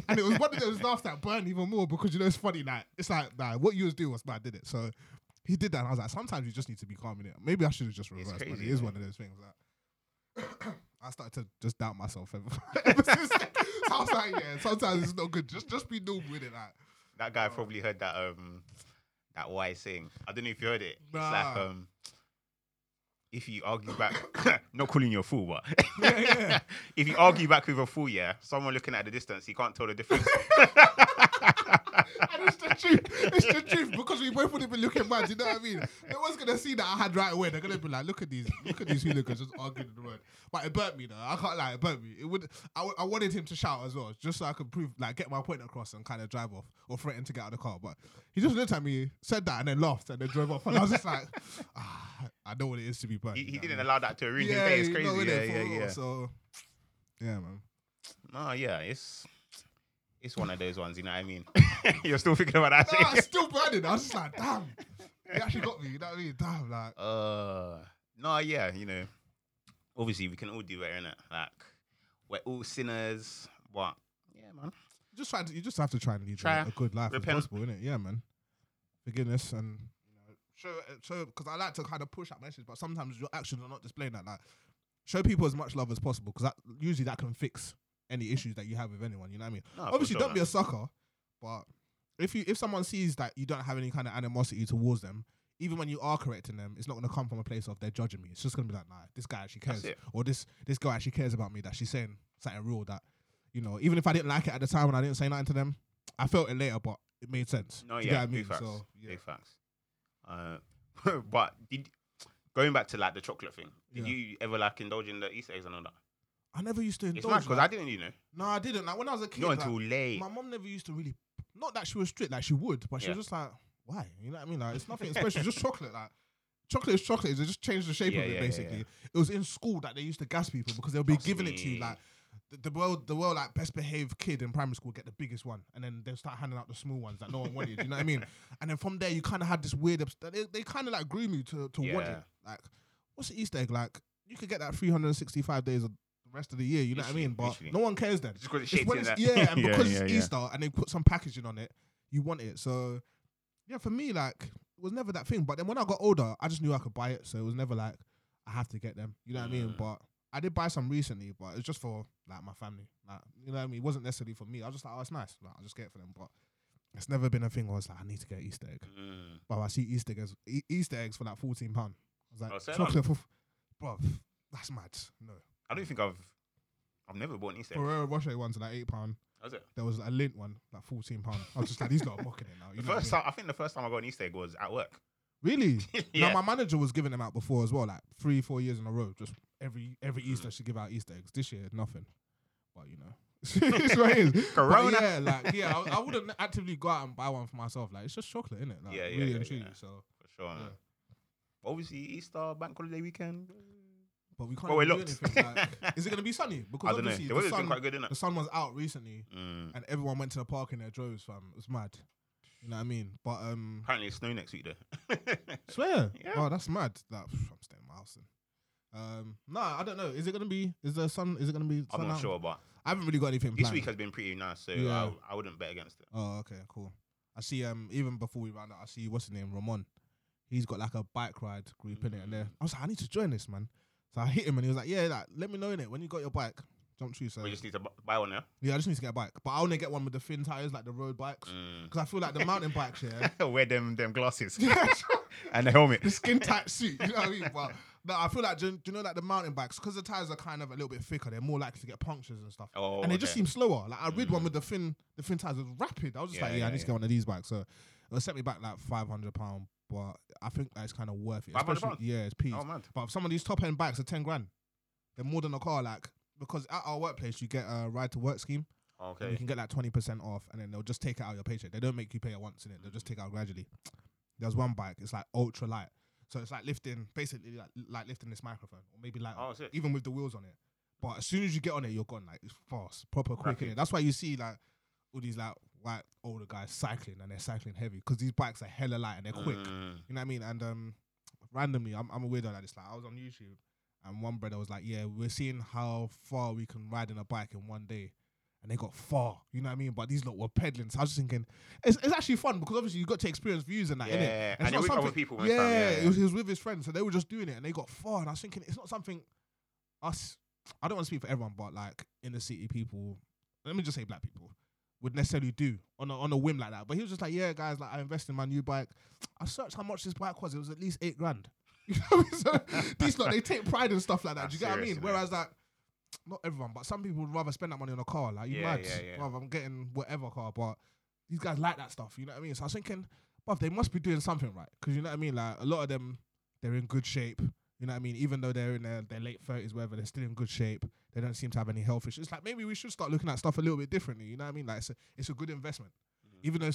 and it was one of those laughs that burned even more because you know it's funny, like it's like nah, what you was doing was bad, did it? So he did that and I was like, sometimes you just need to be calm in it. Maybe I should have just reversed, but it crazy, is one of those things that [coughs] I started to just doubt myself ever, [laughs] ever since. So I was like, yeah, sometimes it's not good. Just just be normal with it. Like, that guy probably heard that um that wise saying. I don't know if you heard it. It's like um if you argue back, [coughs] [coughs] not calling you a fool, but Yeah, yeah. [laughs] if you argue back with a fool, yeah, someone looking at the distance, he can't tell the difference. [laughs] and it's the truth. It's the truth because we both would have been looking mad. You know what I mean? No one's gonna see that I had right away. They're gonna be like, look at these, look at these hooligans just arguing the word. But it burnt me though. I can't lie, it burnt me. It would. I, w- I wanted him to shout as well, just so I could prove, like, get my point across and kind of drive off or threaten to get out of the car. But he just looked at me, said that, and then laughed and then drove off. And I was just like, [laughs] ah, I know what it is to be burnt. He, you he know didn't mean? allow that to ruin Yeah, his day. It's you crazy. know, yeah, yeah, yeah. So, yeah, man. No, yeah, it's it's one of those ones. You know what I mean? [laughs] You're still thinking about that. Nah, it's still burning. I was just like, damn. [laughs] He actually got me. You know what I mean? Damn, like. Uh, no, yeah, you know, obviously we can all do better, innit? Like, we're all sinners, but yeah, man. just trying to you just have to try and lead Try. a, a good life Repent. if possible, innit? Yeah, man. Forgiveness and you know, show show because I like to kind of push that message, but sometimes your actions are not displaying that. Like, show people as much love as possible because that usually that can fix any issues that you have with anyone. You know what I mean? Obviously, sure, don't man. be a sucker, but if you if someone sees that you don't have any kind of animosity towards them. Even when you are correcting them, it's not going to come from a place of they're judging me. It's just going to be like, nah, this guy actually cares, or this this girl actually cares about me. That she's saying something real. That you know, even if I didn't like it at the time and I didn't say nothing to them, I felt it later, but it made sense. No, yeah, I mean? big facts. So yeah, Big facts. Uh, [laughs] but did going back to like the chocolate thing? Did Yeah. you ever like indulge in the Easter eggs and all that? I never used to It's indulge. mad because I didn't, you know, No, I didn't. Like when I was a kid, not like, until late. my mom never used to really. Not that she was strict, like she would, but she Yeah. was just like, why? You know what I mean? Like it's nothing special. It's just chocolate. Like chocolate is chocolate. They just changed the shape Yeah, of it. yeah, yeah, basically, yeah. it was in school that they used to gas people because they'll be giving it to you like. The, the world, the world, like best behaved kid in primary school get the biggest one, and then they'll start handing out the small ones that no one wanted. You know what I mean? [laughs] And then from there, you kind of had this weird. They, they kind of like grew me to to want it. Like, what's the Easter egg? Like, you could get that 365 days of rest of the year. You know what I Literally, mean? But literally. no one cares then. Just it's It's shaped when in it's, that. yeah, and [laughs] because yeah, it's yeah. Easter and they put some packaging on it, you want it. So yeah, for me, like it was never that thing. But then when I got older, I just knew I could buy it, so it was never like I have to get them. You know what I mean? Mm. But I did buy some recently, but it's just for like my family. Like you know what I mean? It wasn't necessarily for me. I was just like, oh, it's nice. Like, I'll just get it for them. But it's never been a thing where I was like, I need to get Easter egg. Mm. But I see Easter eggs, e- Easter eggs for like fourteen pound. I was like, Oh, say chocolate for, bro, that's mad. No, I don't think I've, I've never bought an Easter egg. Ferrero Rocher ones are like eight pound. Was it? There was a Lindt one, like fourteen pound. I was just like, these lot are mocking it now. You The know what I first mean? time, I think the first time I got an Easter egg was at work. Really? [laughs] yeah. No, my manager was giving them out before as well, like three, four years in a row. Just every every mm. Easter she give out Easter eggs. This year, nothing. But you know, [laughs] it's what it is. But [laughs] Corona. yeah, like yeah, I, I wouldn't actively go out and buy one for myself. Like it's just chocolate, isn't it? Like, Yeah, yeah, really yeah, and truly. yeah. So, For sure. Yeah. Obviously, Easter bank holiday weekend. But we can't we're even do anything. Like, [laughs] is it gonna be sunny? Because I don't know. obviously The the weather's been sun, quite good, innit? the sun was out recently, Mm. and everyone went to the park in their droves, fam. It was mad. You know what I mean? But um, Apparently, it's snow next week though. [laughs] Swear. Yeah. Oh, that's mad. That I'm staying in my house then. Um, no, I don't know. Is it gonna be? Is the sun? Is it gonna be? I'm sun not out? sure, but I haven't really got anything this planned. week has been pretty nice, so Yeah. I, I wouldn't bet against it. Oh, okay, cool. I see. Um, even before we round out, I see what's his name, Ramon. He's got like a bike ride group in it, and there. I was like, I need to join this, man. So I hit him, and he was like, Yeah, like, let me know in it when you got your bike. Jump through, so We just need to bu- buy one now. yeah, I just need to get a bike, but I only get one with the thin tires, like the road bikes, because I feel like the mountain bikes, yeah, Mm. [laughs] Wear them them glasses [laughs] [laughs] and the helmet. the skin tight suit. You know what I mean? But no, I feel like do, you- do you know like the mountain bikes because the tires are kind of a little bit thicker. They're more likely to get punctures and stuff. Oh, and they just okay. seem slower. Like I rid Mm. one with the thin, the thin tires. It was rapid. I was just Yeah, like, yeah, yeah, I need to yeah. get one of these bikes. So it set me back like five hundred pound, but I think that's kind of worth it. 500 Especially, pound? yeah, it's peas. Oh man. But some of these top end bikes are ten grand. They're more than a car, like because at our workplace you get a ride to work scheme. And you Okay. can get like twenty percent off, and then they'll just take it out of your paycheck. They don't make you pay it once in it. They'll just take it out gradually. There's one bike. It's like ultra light, so it's like lifting, basically like, like lifting this microphone, or maybe like Oh, sick. even with the wheels on it. But as soon as you get on it, you're gone. Like it's fast, proper quick. Rapid. innit? That's why you see like all these like white older guys cycling, and they're cycling heavy because these bikes are hella light and they're quick. Mm. You know what I mean? And um, randomly, I'm, I'm a weirdo like this. Like I was on YouTube, and one brother was like, "Yeah, we're seeing how far we can ride in a bike in one day." And they got far, you know what I mean? But these lot were peddling. So I was just thinking, it's, it's actually fun because obviously you got to experience views and that, innit? Yeah, it's and not you're with something- people and Yeah, yeah, It was, he was with his friends, so they were just doing it, and they got far. And I was thinking, it's not something us. I don't want to speak for everyone, but like in the city, people. Let me just say, black people would necessarily do on a, on a whim like that. But he was just like, yeah, guys, like I invested in my new bike. I searched how much this bike was. It was at least eight grand. [laughs] You know, what I mean? so [laughs] these lot they take pride in stuff like that. Do you get what I mean? Whereas like. Not everyone, but some people would rather spend that money on a car. Like you Yeah, mad? yeah, yeah. Rather I'm getting whatever car, but these guys like that stuff. You know what I mean? So I was thinking, but they must be doing something right because you know what I mean. Like a lot of them, they're in good shape. You know what I mean? Even though they're in their, their late thirties, whatever, they're still in good shape. They don't seem to have any health issues. It's like maybe we should start looking at stuff a little bit differently. You know what I mean? Like it's a, it's a good investment. Mm-hmm. Even though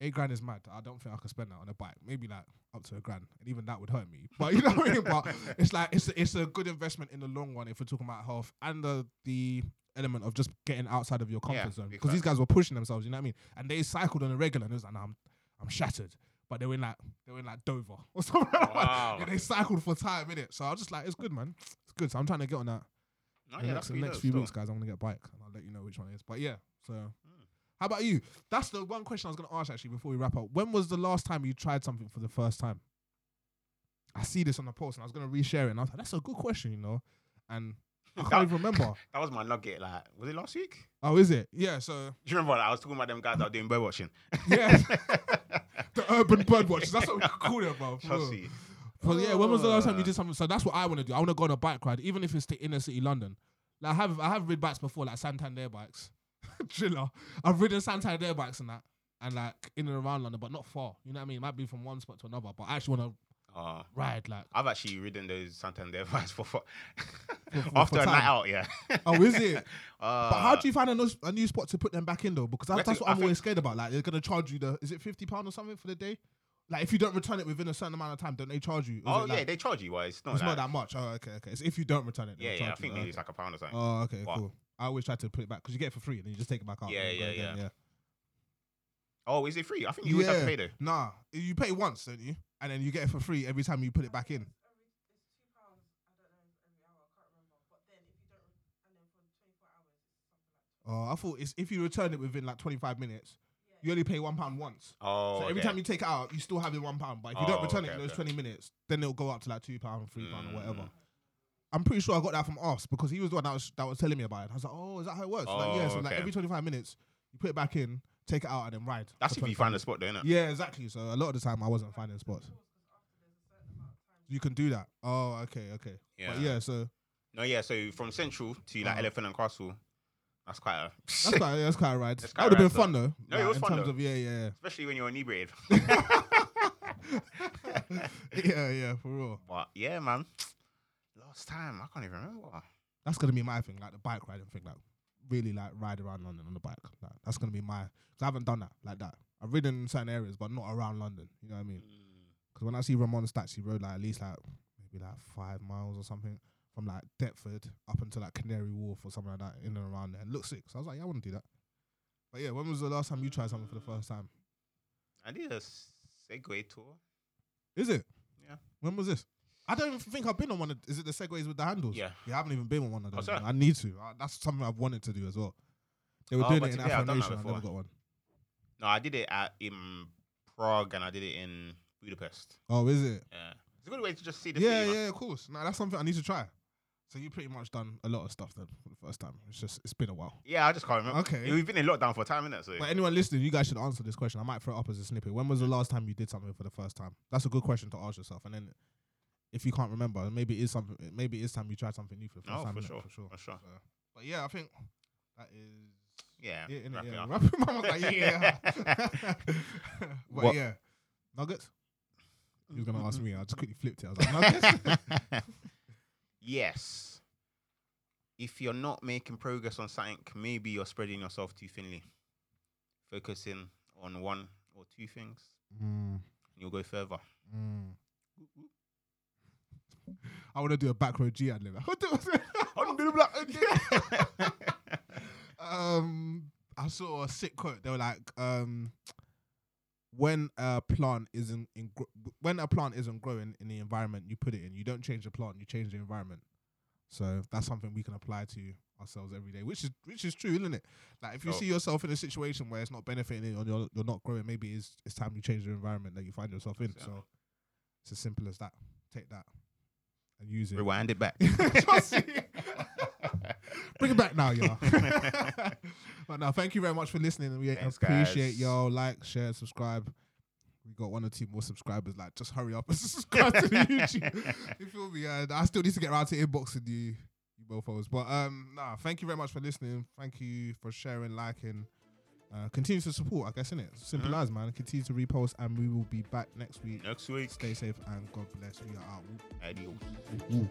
eight grand is mad, I don't think I could spend that on a bike. Maybe like up to a grand, and even that would hurt me. But you know what I mean? But [laughs] it's like it's a, it's a good investment in the long run if we're talking about health and the the element of just getting outside of your comfort Yeah, zone because these guys were pushing themselves. You know what I mean? And they cycled on a regular, and it was like, nah, I'm I'm shattered. But they were in like they were in like Dover [laughs] or something. like that. Yeah, they cycled for time in it. So I was just like, it's good, man. It's good. So I'm trying to get on that. Oh, the yeah, next, next few weeks, guys, I'm gonna get a bike, and I'll let you know which one it is. But yeah, so Hmm. how about you? That's the one question I was gonna ask actually before we wrap up. When was the last time you tried something for the first time? I see this on the post, and I was gonna reshare it, and I was like, that's a good question, you know. And I can't even remember. [laughs] That was my nugget. Like, was it last week? Oh, is it? Yeah. So Do you remember? Like, I was talking about them guys that were doing bird watching. yeah, [laughs] the urban bird watchers. That's what we [laughs] call it, bro. Chelsea. But yeah, when was the last time you Uh. did something? So that's what I want to do. I want to go on a bike ride, even if it's to inner city London. Like I have, I have rid bikes before, like Santander bikes. [laughs] Chiller. I've ridden Santander bikes and that, and like in and around London, but not far. You know what I mean? It might be from one spot to another, but I actually want to Uh, ride. Like, I've actually ridden those Santander [laughs] bikes for, for for- after for a night out. Yeah. [laughs] oh, is it? Uh, [laughs] But how do you find a, no- a new spot to put them back in though? Because that's, that's what I I'm always scared about. Like they're gonna charge you the is it fifty pound or something for the day? Like if you don't return it within a certain amount of time, don't they charge you? Is Oh yeah, like- they charge you. Why it's not it's that. not that much. Oh, okay, okay. It's if you don't return it. yeah, yeah. I you. think maybe okay. it's like a pound or something. Oh, okay, What? cool. I always try to put it back because you get it for free and then you just take it back out. Yeah, yeah, again, yeah. Oh, is it free? I think you always have to pay though. Nah, you pay once, don't you? And then you get it for free every time you put it back in. Oh, I thought it's if you return it within like 25 minutes, you only pay one pound once. Oh, so every okay. time you take it out, you still have it one pound. But if you Oh, don't return it okay, in those okay. 20 minutes, then it'll go up to like two pound, three pound, or whatever. Mm. I'm pretty sure I got that from Ops because he was the one that was that was telling me about it. I was like, oh, is that how it works? like, yeah, Oh, so like okay. every 25 minutes, you put it back in, take it out, and then ride. That's if you find a spot, though, innit? Yeah, exactly. So a lot of the time I wasn't finding spots. You can do that. Oh, okay, okay. Yeah. But yeah, so No, yeah. So from Central to like Uh-huh. Elephant and Castle, that's quite a. [laughs] that's quite that's quite a ride. That's That quite would have been fun though. No, it was in fun, terms though. of yeah, yeah, Especially when you're inebriated. yeah, [laughs] [laughs] yeah, yeah, for real. but yeah, man. Last time I can't even remember. That's gonna be my thing, like the bike riding thing, like really like ride around London on the bike. Like, that's gonna be my. Cause I haven't done that like that. I've ridden in certain areas, but not around London. You know what I mean? Mm. Because when I see Ramon stats, he rode like at least like maybe like five miles or something from like Deptford up until like Canary Wharf or something like that, in and around there. And looked sick. So I was like, yeah, I want to do that. But yeah, when was the last time you tried something for the first time? I did a Segway tour. Is it? Yeah. When was this? I don't even think I've been on one. Of, is it the segways with the handles? Yeah. Yeah, I haven't even been on one of Oh, those. sorry. I need to. Uh, that's something I've wanted to do as well. They were Oh, doing it in Afro Nation. I never got one. No, I did it at in Prague and I did it in Budapest. Oh, is it? Yeah. It's a good way to just see the Yeah, man. yeah, of course. No, that's something I need to try. So you pretty much done a lot of stuff then for the first time. It's just it's been a while. Yeah, I just can't remember. Okay. We've been in lockdown for a time, innit? So But anyone listening, you guys should answer this question. I might throw it up as a snippet. When was the last time you did something for the first time? That's a good question to ask yourself. And then if you can't remember, maybe it is something. Maybe it is time you tried something new for the first Oh, time. for sure, for sure, for sure. So, but yeah, I think that is yeah. it. innit? wrap yeah, up. wrap it- Mum was like, yeah. [laughs] [laughs] but What- yeah, nuggets. He was gonna ask me. I just quickly flipped it. I was like, [laughs] nuggets. yes. If you're not making progress on something, maybe you're spreading yourself too thinly. Focusing on one or two things, Mm, and you'll go further. mm. I want to do a Backroad Gee ad lib. [laughs] [laughs] [laughs] um, I saw a sick quote. They were like, um, when a plant isn't in, gro- when a plant isn't growing in the environment you put it in, you don't change the plant, you change the environment. So that's something we can apply to ourselves every day, which is which is true, isn't it? Like if you Sure. see yourself in a situation where it's not benefiting you or you're, you're not growing, maybe it's it's time you change the environment that you find yourself in. Yeah. So it's as simple as that. Take that and use it. Rewind it back. [laughs] [laughs] Bring it back now, y'all. [laughs] but now, thank you very much for listening. and We Thanks, appreciate guys. y'all. Like, share, subscribe. We got one or two more subscribers. Like, just hurry up and subscribe to the YouTube. you feel me? Uh, I still need to get around to inboxing you, you mofos. But um, nah, thank you very much for listening. Thank you for sharing, liking, Uh, continue to support, I guess, innit? Simple Mhm. as, man. Continue to repost, and we will be back next week. Next week. Stay safe and God bless. We are out. Adios. Woo.